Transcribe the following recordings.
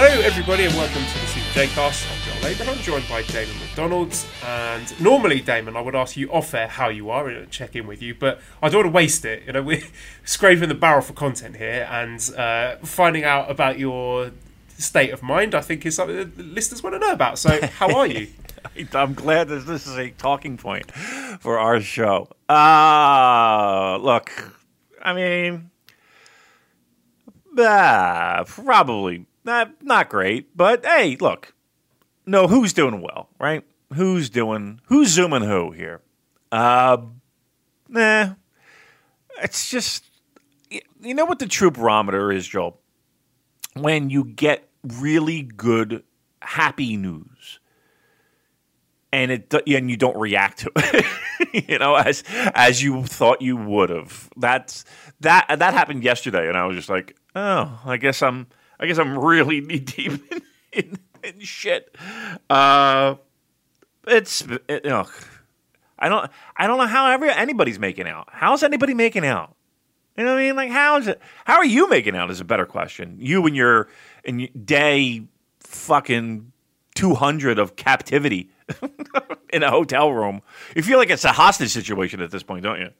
Hello, everybody, and welcome to the Super J Cast. I'm Joel Abraham, joined by Damon McDonald. And normally, Damon, I would ask you off air how you are and check in with you, but I don't want to waste it. You know, we're scraping the barrel for content here, and uh, finding out about your state of mind, I think, is something that listeners want to know about. So, how are you? I'm glad that this is a talking point for our show. Uh, look, I mean, uh, probably not, not great, but hey, look, no, who's doing well, right? Who's doing, who's zooming who here? Uh, nah, it's just, you know what the true barometer is, Joel? When you get really good, happy news and it and you don't react to it, you know, as as you thought you would have. That's that that happened yesterday, and I was just like, oh, I guess I'm I guess I'm really knee deep in, in, in shit. Uh, it's it, know, I don't I don't know how every anybody's making out. How's anybody making out? You know what I mean? Like how is it? How are you making out? Is a better question. You and your day fucking two hundred of captivity in a hotel room. You feel like it's a hostage situation at this point, don't you?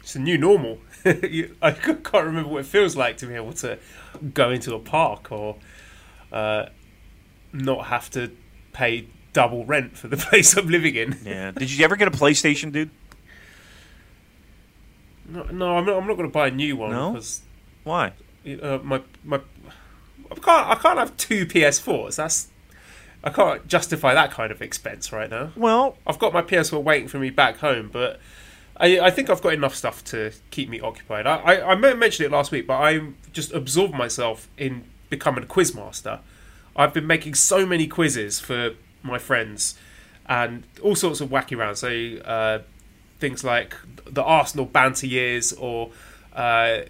It's a new normal. I can't remember what it feels like to be able to go into a park or uh, not have to pay double rent for the place I'm living in. Yeah. Did you ever get a PlayStation, dude? No, no I'm not. I'm not going to buy a new one. No? Because, Why? uh, my my I can't. I can't have two PS4s. That's I can't justify that kind of expense right now. Well, I've got my PS4 waiting for me back home, but I, I think I've got enough stuff to keep me occupied. I, I, I mentioned it last week, but I just absorbed myself in becoming a quiz master. I've been making so many quizzes for my friends and all sorts of wacky rounds. So uh, things like the Arsenal banter years or uh,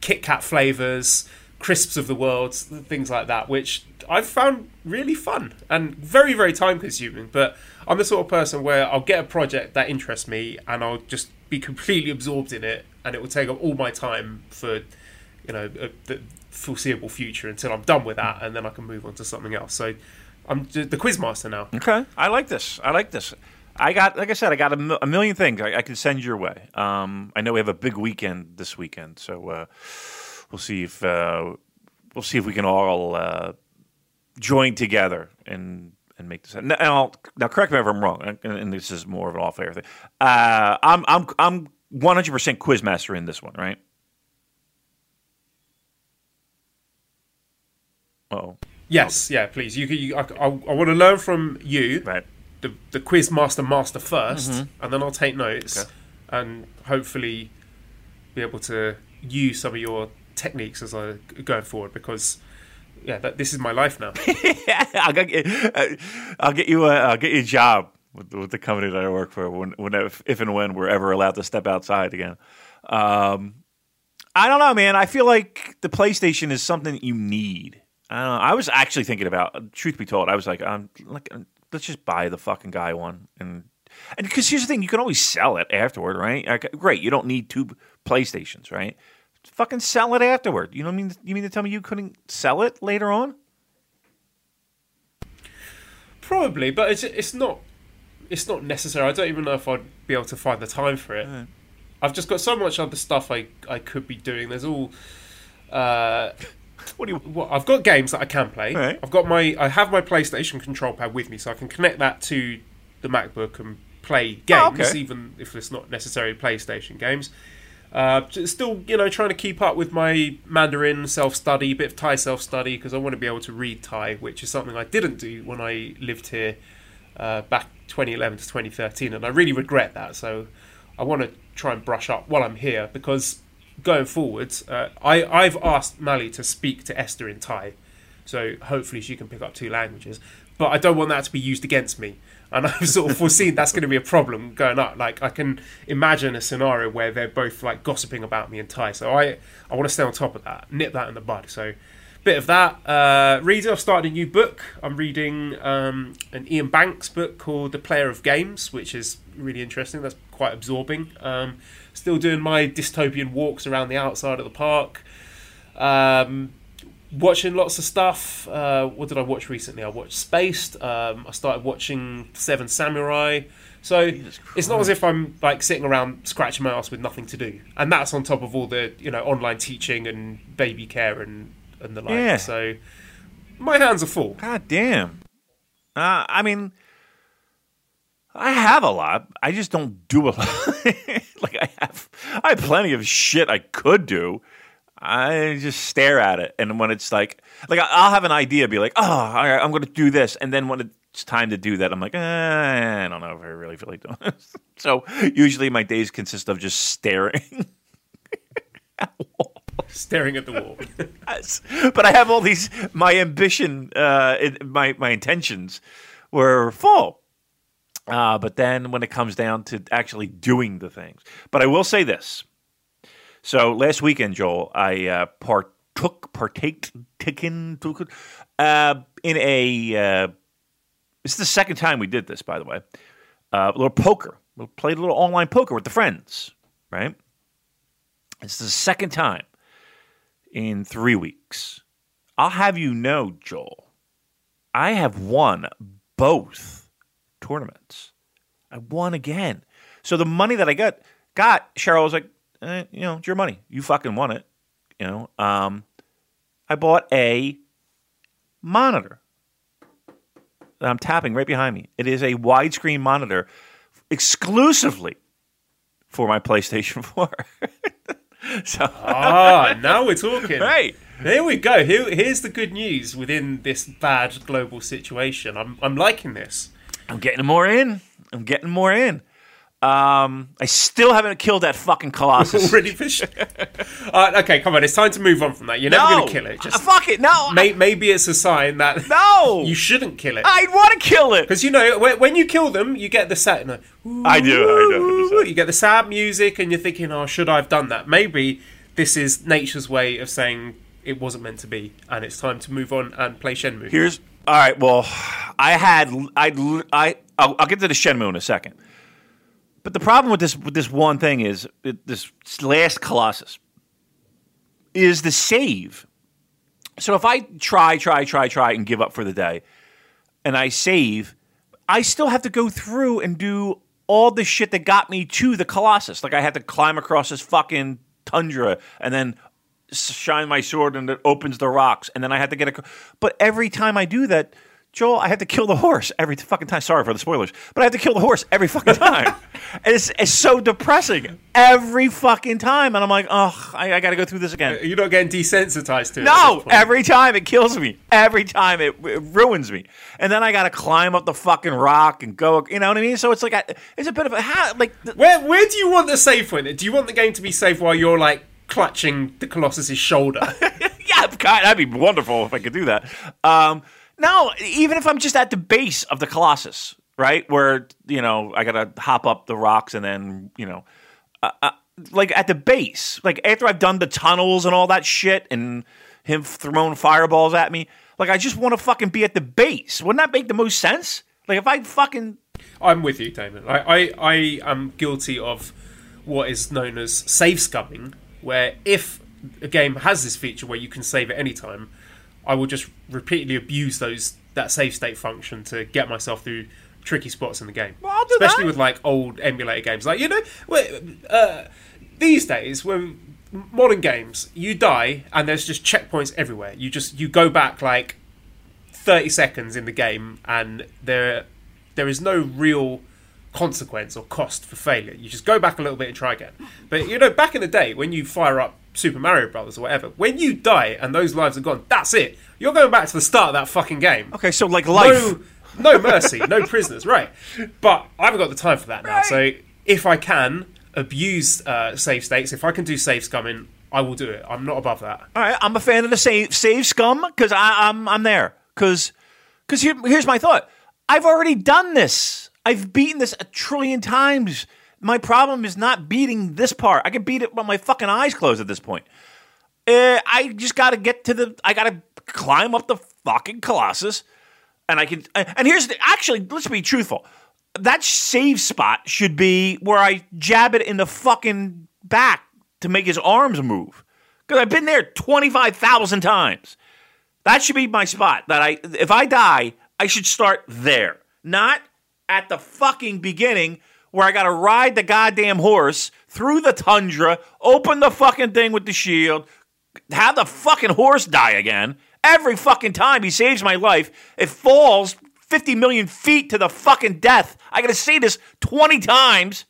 Kit Kat flavors, crisps of the world, things like that, which I've found really fun and very, very time consuming. But I'm the sort of person where I'll get a project that interests me and I'll just be completely absorbed in it, and it will take up all my time for you know a, the foreseeable future until I'm done with that, and then I can move on to something else. So I'm the quiz master now. Okay, I like this. I like this. I got, like I said, I got a, a million things I, I can send your way. Um, I know we have a big weekend this weekend, so uh, we'll see if uh, we'll see if we can all uh, join together and and make this. Now, now, correct me if I'm wrong, and, and this is more of an off-air thing. Uh, I'm I'm I'm 100 percent quizmaster in this one, right? Oh, Yes, yeah, please. You, you I, I, I want to learn from you, right. the the quiz master master 1st and then I'll take notes Okay. and hopefully be able to use some of your techniques as I going forward because. Yeah, that, this is my life now. I'll get uh, I'll get you a I'll get you a job with, with the company that I work for when, when if, if and when we're ever allowed to step outside again. Um, I don't know, man. I feel like the PlayStation is something that you need. I know. I was actually thinking about. Truth be told, I was like, um, like let's just buy the fucking guy one and. And because here's the thing, you can always sell it afterward, right? Like, great, you don't need two PlayStations, right? Fucking sell it afterward. You know what I mean? You mean to tell me you couldn't sell it later on? Probably, but it's it's not it's not necessary. I don't even know if I'd be able to find the time for it. I've just got so much other stuff I I could be doing. There's all. Uh, What do you? well, I've got games that I can play. Right. I've got my I have my PlayStation control pad with me, so I can connect that to the MacBook and play games, Oh, okay. even if it's not necessarily PlayStation games. Uh, still, you know, trying to keep up with my Mandarin self study, bit of Thai self study, because I want to be able to read Thai, which is something I didn't do when I lived here uh, back 2011 to 2013, and I really regret that. So I want to try and brush up while I'm here because going forwards, uh, I I've asked Mally to speak to Esther in Thai, so hopefully she can pick up two languages. But I don't want that to be used against me, and I've sort of foreseen that's going to be a problem going up. Like I can imagine a scenario where they're both like gossiping about me in Thai, so I I want to stay on top of that, nip that in the bud. So. Bit of that. Uh, reading, I've started a new book. I'm reading um, an Iain Banks book called The Player of Games, which is really interesting. That's quite absorbing. Um, still doing my dystopian walks around the outside of the park. Um, watching lots of stuff. Uh, what did I watch recently? I watched Spaced. Um, I started watching Seven Samurai. So it's not as if I'm like sitting around scratching my ass with nothing to do, and that's on top of all the you know online teaching and baby care and and the like. Yeah. So my hands are full. God damn. Uh, I mean, I have a lot. I just don't do a lot. like I have, I have plenty of shit I could do. I just stare at it, and when it's like, like I'll have an idea, be like, oh, all right, I'm going to do this, and then when it's time to do that, I'm like, eh, I don't know if I really feel like doing this. so usually my days consist of just staring. Staring at the wall. Yes. But I have all these. My ambition, uh, it, my my intentions were full. Uh, but then when it comes down to actually doing the things, but I will say this. So last weekend, Joel, I uh, partook, partake, taken, uh, in a. Uh, this is the second time we did this, by the way. Uh, a little poker. We played a little online poker with the friends, right? This is the second time in three weeks. I'll have you know, Joel, I have won both tournaments. I won again. So the money that I got, got Cheryl was like, eh, you know, it's your money. You fucking want it. You know, um, I bought a monitor that I'm tapping right behind me. It is a widescreen monitor exclusively for my PlayStation 4. so, ah, now we're talking. right. There we go. Here, here's the good news within this bad global situation. I'm, I'm liking this. I'm getting more in. I'm getting more in. Um, I still haven't killed that fucking Colossus. Already fish. uh, okay, come on. It's time to move on from that. You're never no, going to kill it. Uh, Just fuck it. No, may, maybe it's a sign that no. you shouldn't kill it. I'd want to kill it. Because you know, when, when you kill them, you get the sad. No, I do, I do. You get the sad music, and you're thinking, "Oh, should I have done that?" Maybe this is nature's way of saying it wasn't meant to be, and it's time to move on and play Shenmue. Here's all right. Well, I had I I I'll, I'll get to the Shenmue in a second. But the problem with this with this one thing is it, this last Colossus is the save. So if I try, try, try, try, and give up for the day, and I save, I still have to go through and do all the shit that got me to the Colossus. Like I had to climb across this fucking tundra and then shine my sword and it opens the rocks, and then I had to get a. But every time I do that, Joel, I have to kill the horse every fucking time. Sorry for the spoilers, but I have to kill the horse every fucking time. and it's, it's so depressing every fucking time. And I'm like, oh, I, I got to go through this again. You're not getting desensitized to it. No, every time it kills me. Every time it, it ruins me. And then I got to climb up the fucking rock and go. You know what I mean? So it's like, I, it's a bit of a how, like. Where where do you want the safe point? Do you want the game to be safe while you're like clutching the Colossus's shoulder? yeah, God, that'd be wonderful if I could do that. Um, no, even if I'm just at the base of the Colossus, right, where you know I gotta hop up the rocks and then you know, uh, uh, like at the base, like after I've done the tunnels and all that shit, and him throwing fireballs at me, like I just want to fucking be at the base. Wouldn't that make the most sense? Like if I fucking I'm with you, Damon. I, I, I am guilty of what is known as save scumming, where if a game has this feature where you can save at any time, I will just repeatedly abuse those that save state function to get myself through tricky spots in the game. Well, Especially that. with like old emulator games, like you know, uh, these days when modern games, you die and there's just checkpoints everywhere. You just you go back like 30 seconds in the game and there there is no real consequence or cost for failure. You just go back a little bit and try again. But you know, back in the day when you fire up Super Mario Brothers or whatever, when you die and those lives are gone, that's it. You're going back to the start of that fucking game. okay, so like life. No, no mercy, no prisoners, right? But I haven't got the time for that now. So if I can, abuse uh, save states. If I can do save scumming, I will do it. I'm not above that. All right, I'm a fan of the save save scum because I'm I'm there because because here, here's my thought. I've already done this. I've beaten this a trillion times. My problem is not beating this part. I can beat it with my fucking eyes closed at this point. Uh, I just got to get to the. I got to climb up the fucking Colossus, and I can. And here's the. Actually, let's be truthful. That save spot should be where I jab it in the fucking back to make his arms move. Because I've been there twenty five thousand times. That should be my spot. That I, if I die, I should start there, not at the fucking beginning where I got to ride the goddamn horse through the tundra, open the fucking thing with the shield, have the fucking horse die again. Every fucking time he saves my life, it falls 50 million feet to the fucking death. I gotta see this 20 times.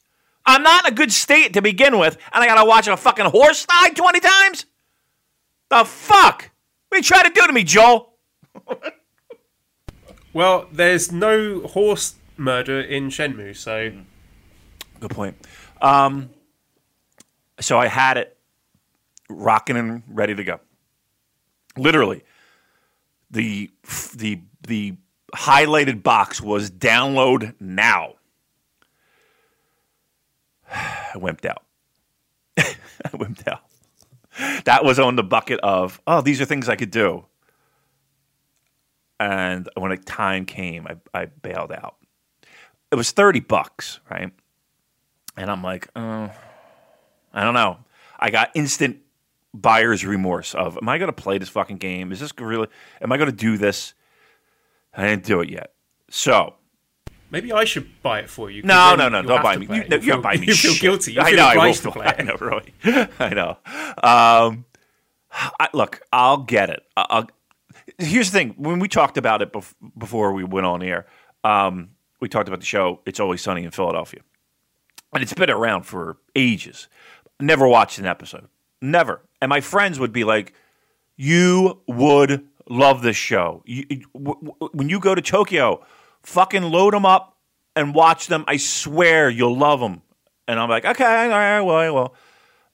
I'm not in a good state to begin with, and I gotta watch a fucking horse die 20 times? The fuck? What are you trying to do to me, Joel? Well, there's no horse murder in Shenmue, so mm. Good point. Um, so I had it rocking and ready to go. Literally, the the the highlighted box was download now. I wimped out. I wimped out. That was on the bucket of oh, these are things I could do. And when the time came, I, I bailed out. It was thirty bucks, right? And I'm like, uh, I don't know. I got instant buyer's remorse of, am I going to play this fucking game? Is this really, am I going to do this? I didn't do it yet. So, maybe I should buy it for you. no, no, no, don't buy me. You, no, You'll you don't feel- buy me You feel guilty. You I know, I will. to play I know, really. I know. Um, I, look, I'll get it. I'll, here's the thing. When we talked about it bef- before we went on air, um, we talked about the show It's Always Sunny in Philadelphia. And it's been around for ages. Never watched an episode. Never. And my friends would be like, you would love this show. You, w- w- when you go to Tokyo, fucking load them up and watch them. I swear you'll love them. And I'm like, okay, all right, well, I will.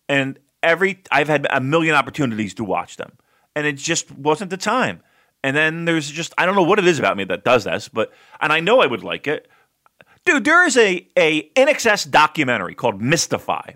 And every I've had a million opportunities to watch them, and it just wasn't the time. And then there's just I don't know what it is about me that does this, but and I know I would like it, dude. There is a a INXS documentary called Mystify,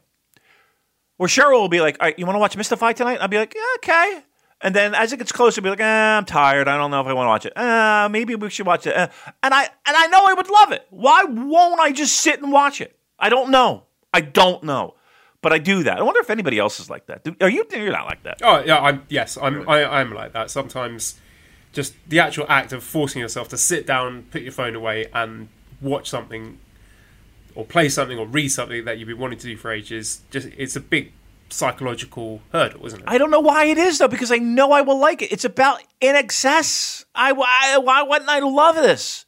where Cheryl will be like, "All right, you want to watch Mystify tonight?" I'll be like, yeah, "Okay." And then as it gets closer, I'll be like, eh, "I'm tired. I don't know if I want to watch it. Uh, maybe we should watch it." Uh, and I and I know I would love it. Why won't I just sit and watch it? I don't know. I don't know. But I do that. I wonder if anybody else is like that. Do, are you? You're not like that. Oh yeah, I'm yes, I'm I, I'm like that. Sometimes just the actual act of forcing yourself to sit down, put your phone away, and watch something, or play something, or read something that you've been wanting to do for ages. Just it's a big psychological hurdle, isn't it? I don't know why it is though, because I know I will like it. It's about INXS. I why why wouldn't I love this?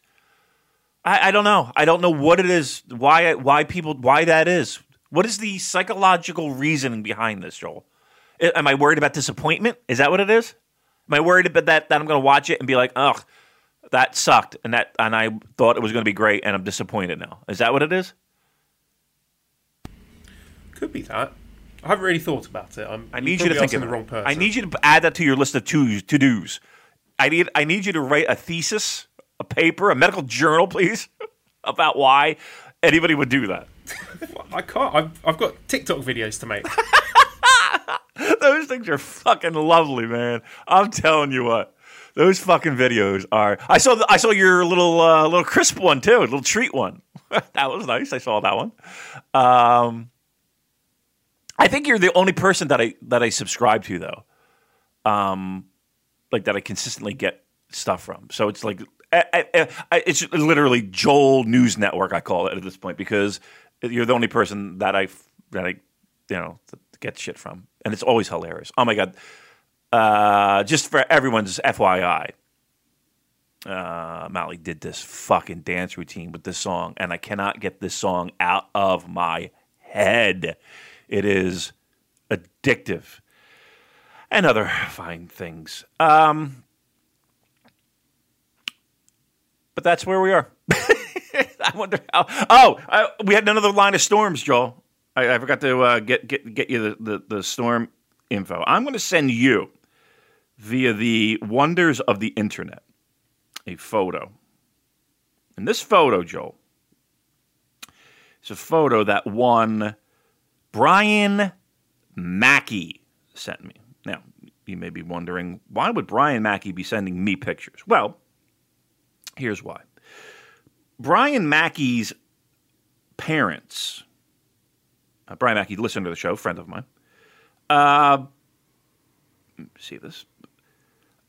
I, I don't know. I don't know what it is. Why why people why that is. What is the psychological reasoning behind this, Joel? Am I worried about disappointment? Is that what it is? Am I worried about that that I'm going to watch it and be like, ugh, that sucked, and that and I thought it was going to be great, and I'm disappointed now. Is that what it is? Could be that. I haven't really thought about it. I'm, I need you to think of the wrong person. I need you to add that to your list of to to dos. I need I need you to write a thesis, a paper, a medical journal, please, about why anybody would do that. I can't. I've, I've got TikTok videos to make. Those things are fucking lovely, man. I'm telling you what. Those fucking videos are. I saw. The, I saw your little uh, little crisp one too, a little treat one. that was nice. I saw that one. Um, I think you're the only person that I that I subscribe to though. Um, like that I consistently get stuff from. So it's like I, I, I, it's literally Joel News Network. I call it at this point because you're the only person that I that I you know get shit from, and it's always hilarious. Oh my god! Uh, just for everyone's FYI, uh, Mally did this fucking dance routine with this song, and I cannot get this song out of my head. It is addictive and other fine things. Um, but that's where we are. I wonder how. Oh, I, we had another line of storms, Joel. I, I forgot to uh, get get get you the, the, the storm info. I'm going to send you via the wonders of the internet a photo. And this photo, Joel, is a photo that one Brian Mackey sent me. Now, you may be wondering why would Brian Mackey be sending me pictures? Well, here's why. Brian Mackey's parents, uh, Brian Mackey, listened to the show, friend of mine. Uh, see this.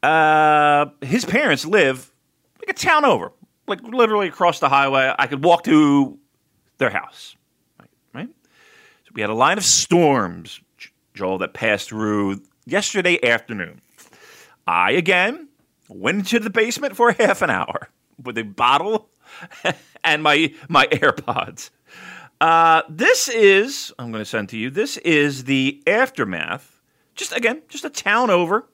Uh, his parents live like a town over, like literally across the highway. I could walk to their house, right? right? So we had a line of storms, Joel, that passed through yesterday afternoon. I again went into the basement for half an hour with a bottle and my my AirPods. Uh, this is I'm going to send to you. This is the aftermath. Just again, just a town over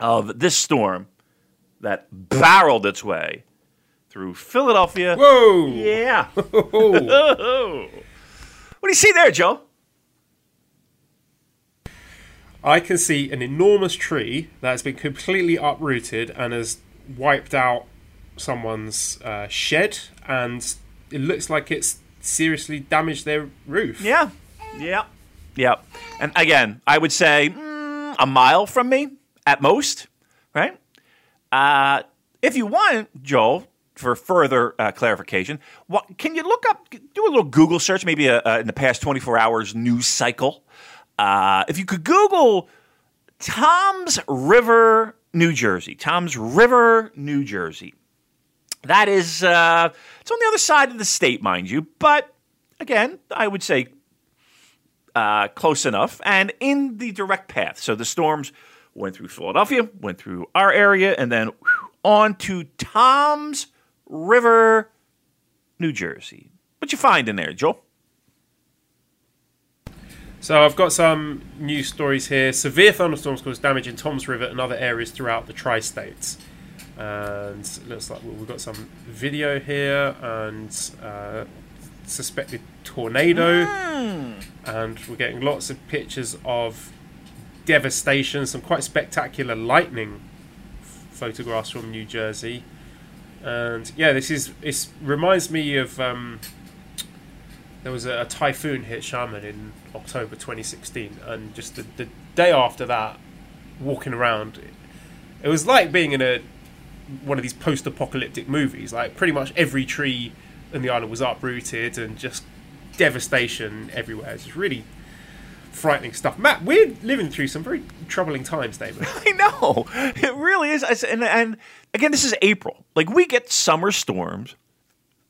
of this storm that barreled its way through Philadelphia. Whoa! Yeah. What do you see there, Joe? I can see an enormous tree that has been completely uprooted and has wiped out someone's uh, shed, and it looks like it's seriously damaged their roof. Yeah. Yeah. Yeah. And again, I would say mm, a mile from me at most, right? Uh, if you want, Joel, for further uh, clarification, what, can you look up, do a little Google search, maybe a, a, in the past 24 hours news cycle? Uh, if you could Google Toms River, New Jersey, Toms River, New Jersey. That is, uh, it's on the other side of the state, mind you, but again, I would say uh, close enough and in the direct path. So the storms went through Philadelphia, went through our area, and then whew, on to Toms River, New Jersey. What you find in there, Joel? So I've got some news stories here. Severe thunderstorms caused damage in Toms River and other areas throughout the tri-states. And it looks like we've got some video here and uh, suspected tornado. Mm. And we're getting lots of pictures of devastation, some quite spectacular lightning photographs from New Jersey. And yeah, this is it reminds me of um, there was a, a, typhoon hit Xiamen in October 2016, and just the, the day after that, walking around, it, it was like being in a one of these post-apocalyptic movies. Like pretty much every tree in the island was uprooted, and just devastation everywhere. It's just really frightening stuff. Matt, we're living through some very troubling times, David. I know it really is, and, and again, this is April. Like we get summer storms,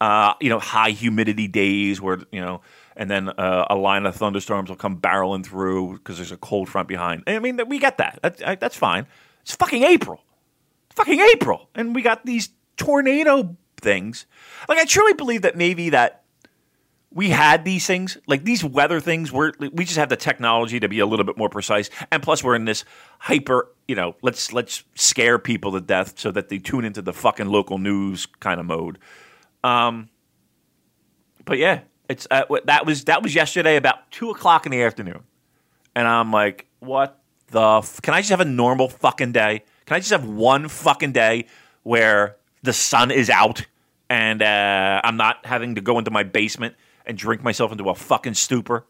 uh, you know, high humidity days where you know, and then uh, a line of thunderstorms will come barreling through because there's a cold front behind. I mean, we get that. that. That's fine. It's fucking April. It's fucking April, and we got these tornado things. Like I truly believe that maybe that we had these things, like these weather things, where we just have the technology to be a little bit more precise, and plus we're in this hyper, you know, let's let's scare people to death so that they tune into the fucking local news kind of mode. Um, but yeah, it's uh, that was that was yesterday about two o'clock in the afternoon, and I'm like, what the? F- Can I just have a normal fucking day? Can I just have one fucking day where the sun is out and uh, I'm not having to go into my basement and drink myself into a fucking stupor.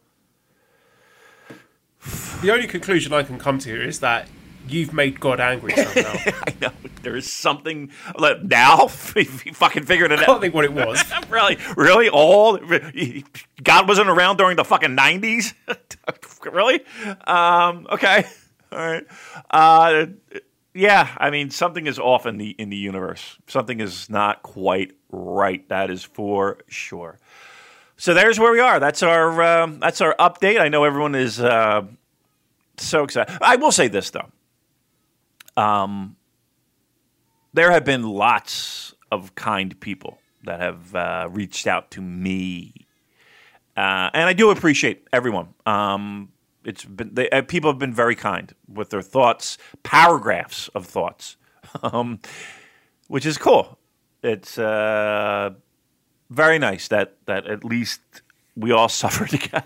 The only conclusion I can come to is that you've made God angry somehow. I know there is something like, now. you fucking figured it out. I can't think what it was. really, really, all God wasn't around during the fucking nineties. really? Um, okay, all right. Uh, yeah, I mean, something is off in the in the universe. Something is not quite right. That is for sure. So there's where we are. That's our um, that's our update. I know everyone is uh, so excited. I will say this though. Um, there have been lots of kind people that have uh, reached out to me, uh, and I do appreciate everyone. Um, it's been they, uh, people have been very kind with their thoughts, paragraphs of thoughts, um, which is cool. It's uh, very nice that that at least we all suffer together.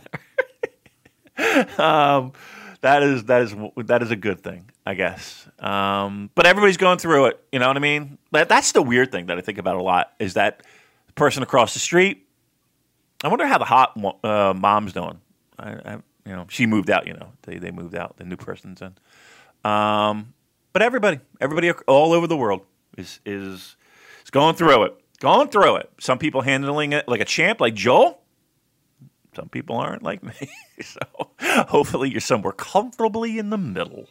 um, that is that is that is a good thing, I guess. Um, but everybody's going through it. You know what I mean? That, that's the weird thing that I think about a lot is that person across the street. I wonder how the hot uh, mom's doing. I, I, you know, she moved out. You know, they they moved out. The new person's in. Um, but everybody, everybody all over the world is is is going through it, going through it. Some people handling it like a champ, like Joel. Some people aren't like me. so hopefully you're somewhere comfortably in the middle.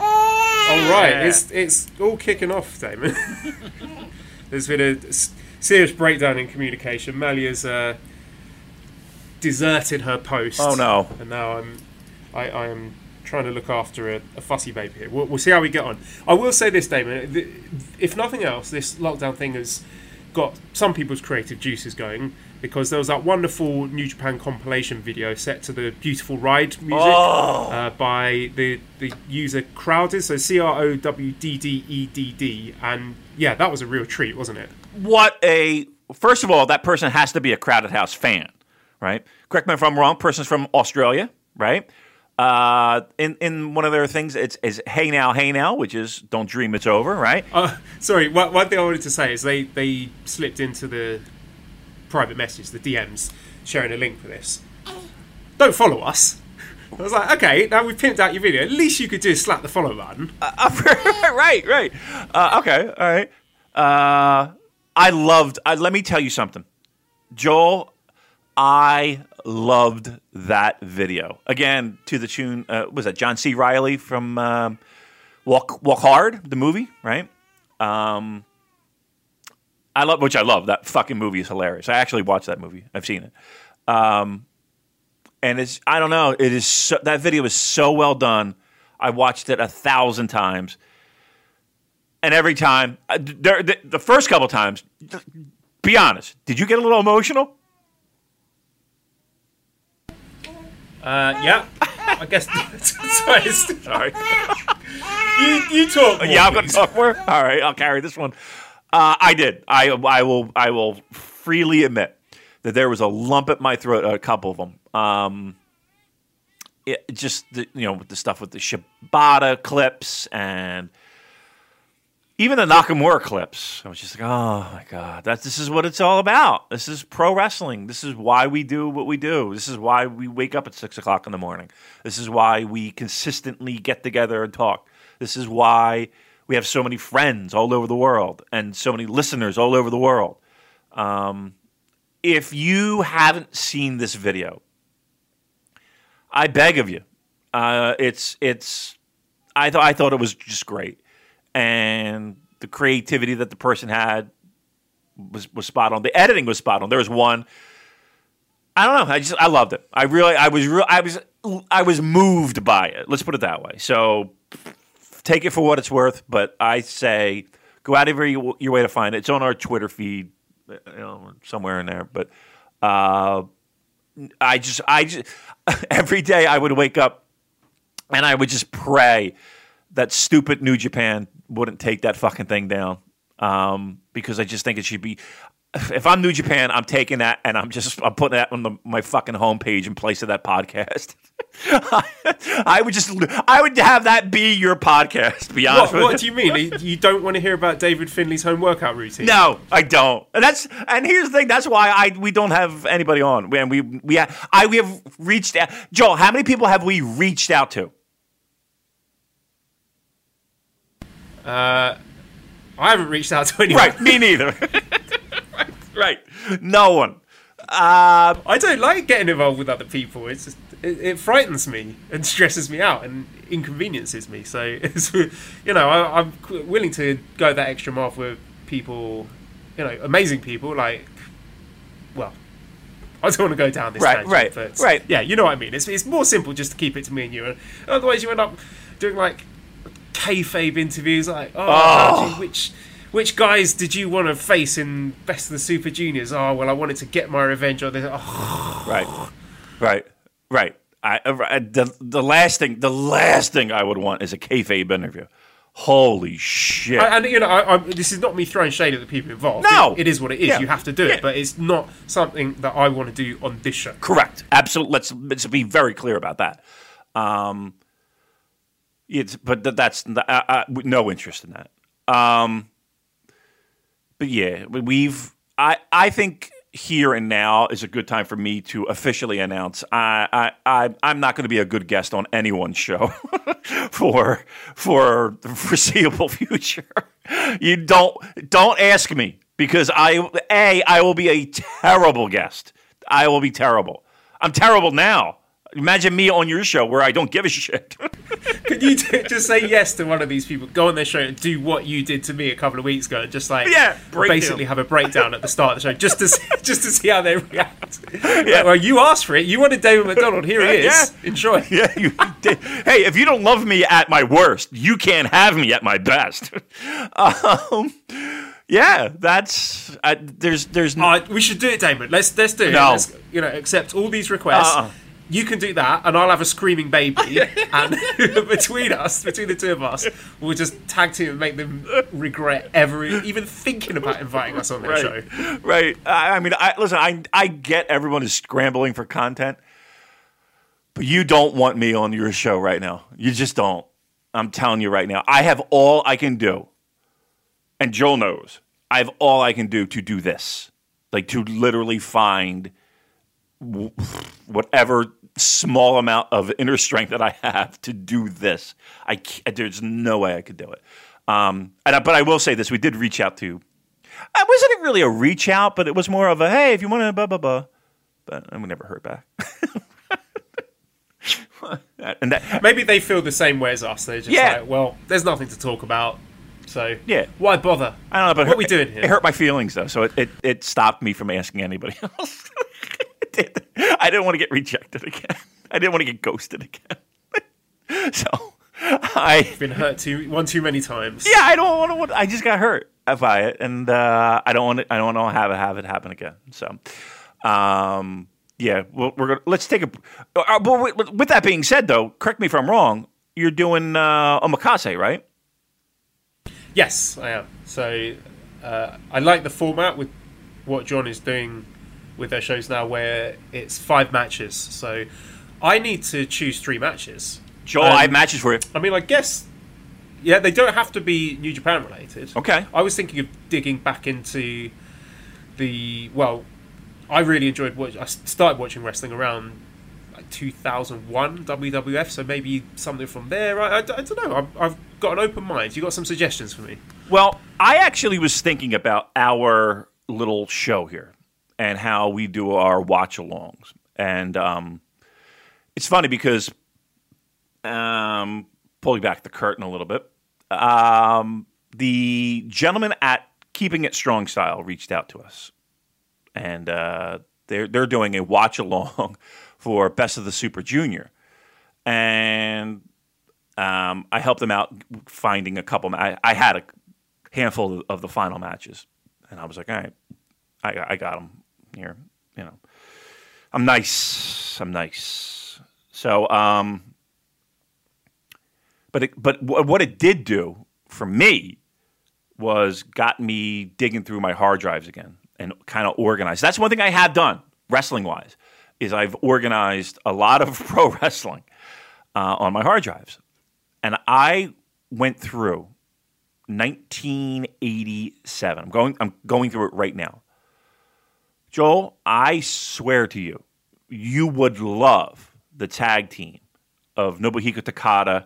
All right, yeah. it's it's all kicking off, Damon. There's been a serious breakdown in communication. Malia's uh, deserted her post. Oh no! And now I'm, I, I am trying to look after a, a fussy baby here. We'll, we'll, see how we get on. I will say this, Damon. If nothing else, this lockdown thing has got some people's creative juices going because there was that wonderful New Japan compilation video set to the Beautiful Ride music oh. uh, by the the user Crowded, so C R O W D D E D D, and yeah, that was a real treat, wasn't it? What a first of all, that person has to be a Crowded House fan, right? Correct me if I'm wrong. Person's from Australia, right? Uh, in in one of their things, it's is hey now, hey now, which is don't dream it's over, right? Uh, sorry, one, one thing I wanted to say is they they slipped into the private message, the DMs, sharing a link for this. Don't follow us. I was like, okay, now we've pimped out your video. At least you could do is slap the follow button. Uh, right, right. Uh, okay, all right. Uh, I loved. Uh, let me tell you something, Joel. I loved that video. Again, to the tune, uh, was that John C. Reilly from um, Walk Walk Hard, the movie, right? Um, I love, which I love. That fucking movie is hilarious. I actually watched that movie. I've seen it. Um, and it's I don't know. It is so, that video is so well done. I watched it a thousand times, and every time, uh, the, the first couple times, be honest, did you get a little emotional? Uh, yeah, I guess. sorry, sorry. you, you talk. More, yeah, I'm going to talk more. All right, I'll carry this one. Uh, I did. I I will I will freely admit that there was a lump at my throat. A couple of them. Um, it, just the, you know with the stuff with the Shibata clips and even the Nakamura clips. I was just like, oh my god, that this is what it's all about. This is pro wrestling. This is why we do what we do. This is why we wake up at six o'clock in the morning. This is why we consistently get together and talk. This is why we have so many friends all over the world and so many listeners all over the world. Um, if you haven't seen this video, I beg of you. Uh, it's it's. I thought I thought it was just great and the creativity that the person had was was spot on. The editing was spot on. There was one. I don't know. I just I loved it. I really I was real I was I was moved by it. Let's put it that way. So take it for what it's worth. But I say go out of your, your way to find it. It's on our Twitter feed, you know, somewhere in there. But uh, I just I just every day I would wake up and I would just pray that stupid New Japan wouldn't take that fucking thing down um, because I just think it should be. If I'm New Japan, I'm taking that and I'm just I'm putting that on the, my fucking homepage in place of that podcast. I would just I would have that be your podcast. To be honest, what, what do you mean? You don't want to hear about David Finlay's home workout routine? No, I don't. And that's and here's the thing. That's why I we don't have anybody on. And we we I we have reached out. Joel, how many people have we reached out to? Uh, I haven't reached out to anyone. Right, me neither. right, right, no one. Uh, I don't like getting involved with other people. It's just it, it, frightens me and stresses me out and inconveniences me. So it's you know I, am willing to go that extra mile for people, you know, amazing people like well. I don't want to go down this right, tangent, right, but right. yeah, you know what I mean. It's, it's more simple just to keep it to me and you. Otherwise, you end up doing like kayfabe interviews, like, oh, oh. which which guys did you want to face in Best of the Super Juniors? Oh, well, I wanted to get my revenge on this. Oh. Right, right, right. I, uh, the the last thing the last thing I would want is a kayfabe interview. Holy shit! I- and you know, I, I, this is not me throwing shade at the people involved. No. It- it is what it is. Yeah. You have to do Yeah. it, but it's not something that I want to do on this show. Correct. Absolutely. Let's let's be very clear about that. Um, it's but th- that's uh, uh, no interest in that. Um, but yeah, we- we've. I I think here and now is a good time for me to officially announce I I, I I'm not going to be a good guest on anyone's show for for the foreseeable future. You don't don't ask me because I a I will be a terrible guest. I will be terrible. I'm terrible now. Imagine me on your show where I don't give a shit. Could you do, just say yes to one of these people? Go on their show and do what you did to me a couple of weeks ago, and just like Yeah, basically have a breakdown at the start of the show, just to see, just to see how they react. Like, well, you asked for it. You wanted David McDonald. Here he is. Yeah. Enjoy. yeah, you did. Hey, if you don't love me at my worst, you can't have me at my best. um, yeah, that's uh, there's there's no, we should do it, Damon. Let's let's do it. No. Let's, you know, accept all these requests. Uh-uh. You can do that, and I'll have a screaming baby. and between us, between the two of us, we'll just tag team and make them regret ever even thinking about inviting us on their show. right, right. I, I mean, I listen. I I get everyone is scrambling for content, but you don't want me on your show right now. You just don't. I'm telling you right now. I have all I can do, and Joel knows. I have all I can do to do this, like to literally find whatever small amount of inner strength that I have to do this. I there's no way I could do it. Um, and I, but I will say this: we did reach out to. It wasn't really a reach out, but it was more of a hey, if you want to blah blah blah. But and we never heard back. and that Maybe they feel the same way as us. They're just Yeah. like, well, there's nothing to talk about, so Yeah. why bother? I don't know, but what hurt- we doing here? It hurt my feelings though, so it, it, it stopped me from asking anybody else. Did. I didn't want to get rejected again. I didn't want to get ghosted again. so I have Been hurt too one too many times. yeah, I don't want to. I just got hurt by it, and uh, I don't want. To, I don't want to have it have it happen again. So, um, yeah, well, we're gonna let's take a. Uh, but with, with that being said, though, correct me if I'm wrong. You're doing uh, omakase, right? Yes, I am. So uh, I like the format with what John is doing with their shows now, where it's five matches. So I need to choose three matches. Joel, Um, I have matches for you. I mean, I guess, yeah, they don't have to be New Japan related. Okay. I was thinking of digging back into the well. I really enjoyed watch. I started watching wrestling around like 2001 WWF, so maybe something from there. I, I, I don't know. I've, I've got an open mind. You got some suggestions for me? Well, I actually was thinking about our little show here and how we do our watch alongs. And um, it's funny because, um, pulling back the curtain a little bit, um, the gentleman at Keeping It Strong Style reached out to us. And uh, they're, they're doing a watch along for Best of the Super Junior. And um, I helped them out finding a couple. I, I had a handful of the final matches, and I was like, all right, I, I got them here. You know, I'm nice. I'm nice. So, um, but it, but wh- what it did do for me was got me digging through my hard drives again and kind of organized. That's one thing I have done wrestling wise is I've organized a lot of pro wrestling uh, on my hard drives, and I went through 1987. I'm going. I'm going through it right now. Joel, I swear to you, you would love the tag team of Nobuhiko Takada,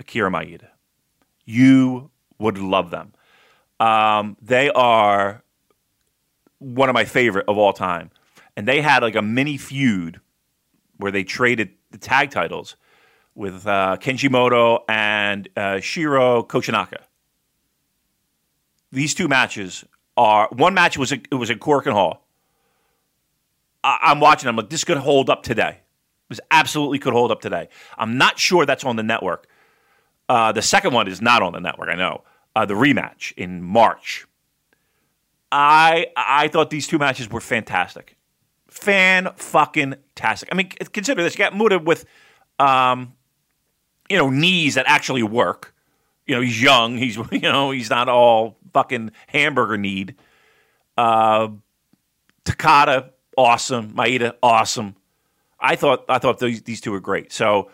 Akira Maeda. You would love them. Um, they are one of my favorite of all time, and they had like a mini feud where they traded the tag titles with uh, Keiji Muto and uh, Shiro Koshinaka. These two matches are one match was it was in Korakuen Hall. I, I'm watching. I'm like, this could hold up today. This absolutely could hold up today. I'm not sure that's on the network. Uh, the second one is not on the network. I know uh, the rematch in March. I I thought these two matches were fantastic, fan fucking tastic. I mean, consider this: you got Muto with, um, you know, knees that actually work, You know, he's young. He's you know he's not all fucking hamburger need. Uh, Takada, awesome. Maeda, awesome. I thought I thought these these two were great. So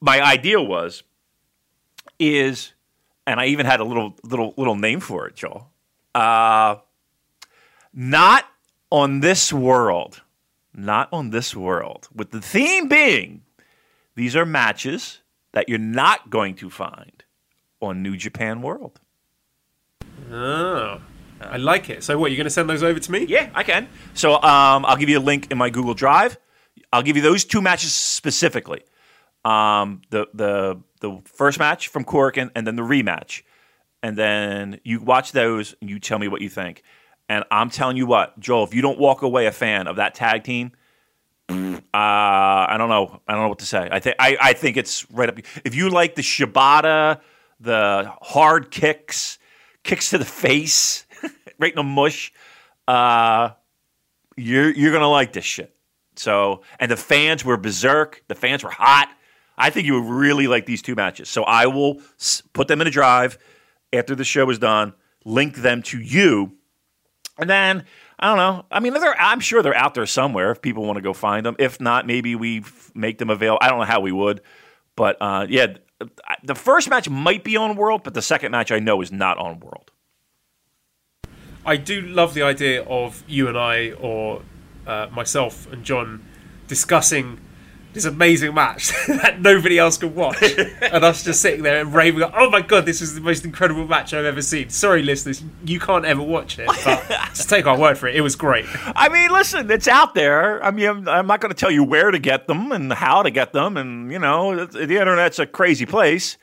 my idea was is, and I even had a little little little name for it, Joel. Uh, not on this world, not on this world. With the theme being, these are matches that you're not going to find on New Japan World. Oh, I like it. So what? You're going to send those over to me? Yeah, I can. So um, I'll give you a link in my Google Drive. I'll give you those two matches specifically. Um, the the the first match from Korakuen and then the rematch, and then you watch those and you tell me what you think. And I'm telling you what, Joel, if you don't walk away a fan of that tag team, uh, I don't know. I don't know what to say. I think I, I think it's right up. If you like the Shibata, the hard kicks, kicks to the face, right the mush, uh, you're you're gonna like this shit. So, and the fans were berserk. The fans were hot. I think you would really like these two matches. So I will put them in a drive after the show is done. Link them to you, and then I don't know. I mean, I'm sure they're out there somewhere if people want to go find them. If not, maybe we make them available. I don't know how we would, but uh, yeah, the first match might be on World, but the second match I know is not on World. I do love the idea of you and I, or uh, myself and John, discussing this amazing match that nobody else can watch, and us just sitting there and raving, "Oh my god, this is the most incredible match I've ever seen." Sorry, listeners, you can't ever watch it, but just take our word for it. It was great. I mean, listen, it's out there. I mean, I'm, I'm not going to tell you where to get them and how to get them, and you know, the internet's a crazy place.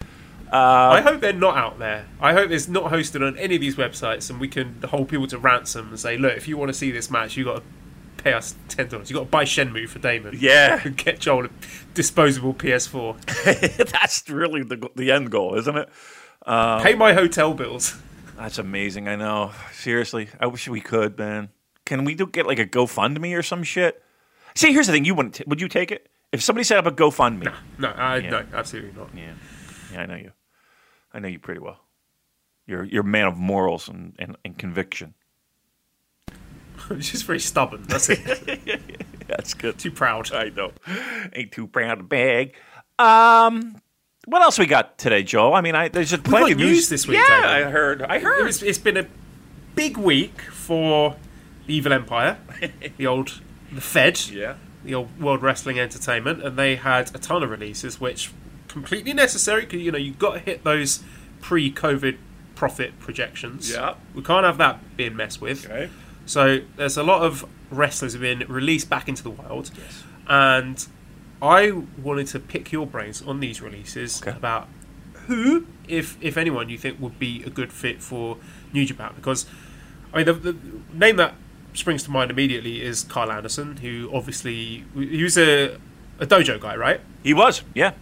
I um, hope they're not out there. I hope it's not hosted on any of these websites, and we can hold people to ransom and say, "Look, if you want to see this match, you got to pay us ten dollars. You got to buy Shenmue for Damon. Yeah. and get Joel a disposable PS4. That's really the the end goal, isn't it? Um, pay my hotel bills." That's amazing. I know. Seriously, I wish we could, man. Can we do get like a GoFundMe or some shit? See, here's the thing. You wouldn't? T- would you take it if somebody set up a GoFundMe? No, I, Yeah. no, absolutely not. Yeah, yeah, I know you. I know you pretty well. You're you're a man of morals and, and, and conviction. Just very stubborn. That's it. That's good. Too proud. I know. Ain't too proud to beg. Um, what else we got today, Joel? I mean, I there's just plenty of news this week, Yeah. I heard. I It heard. was, it's been a big week for the Evil Empire, the old the Fed, yeah. the old World Wrestling Entertainment, and they had a ton of releases, which completely necessary because you know you've got to hit those pre-COVID profit projections. Yeah. we can't have that being messed with. Okay. So there's a lot of wrestlers have been released back into the wild, and I wanted to pick your brains on these releases Okay. about who, if if anyone, you think would be a good fit for New Japan because I mean the, the name that springs to mind immediately is Karl Anderson, who obviously he was a a dojo guy, right? He was. Yeah.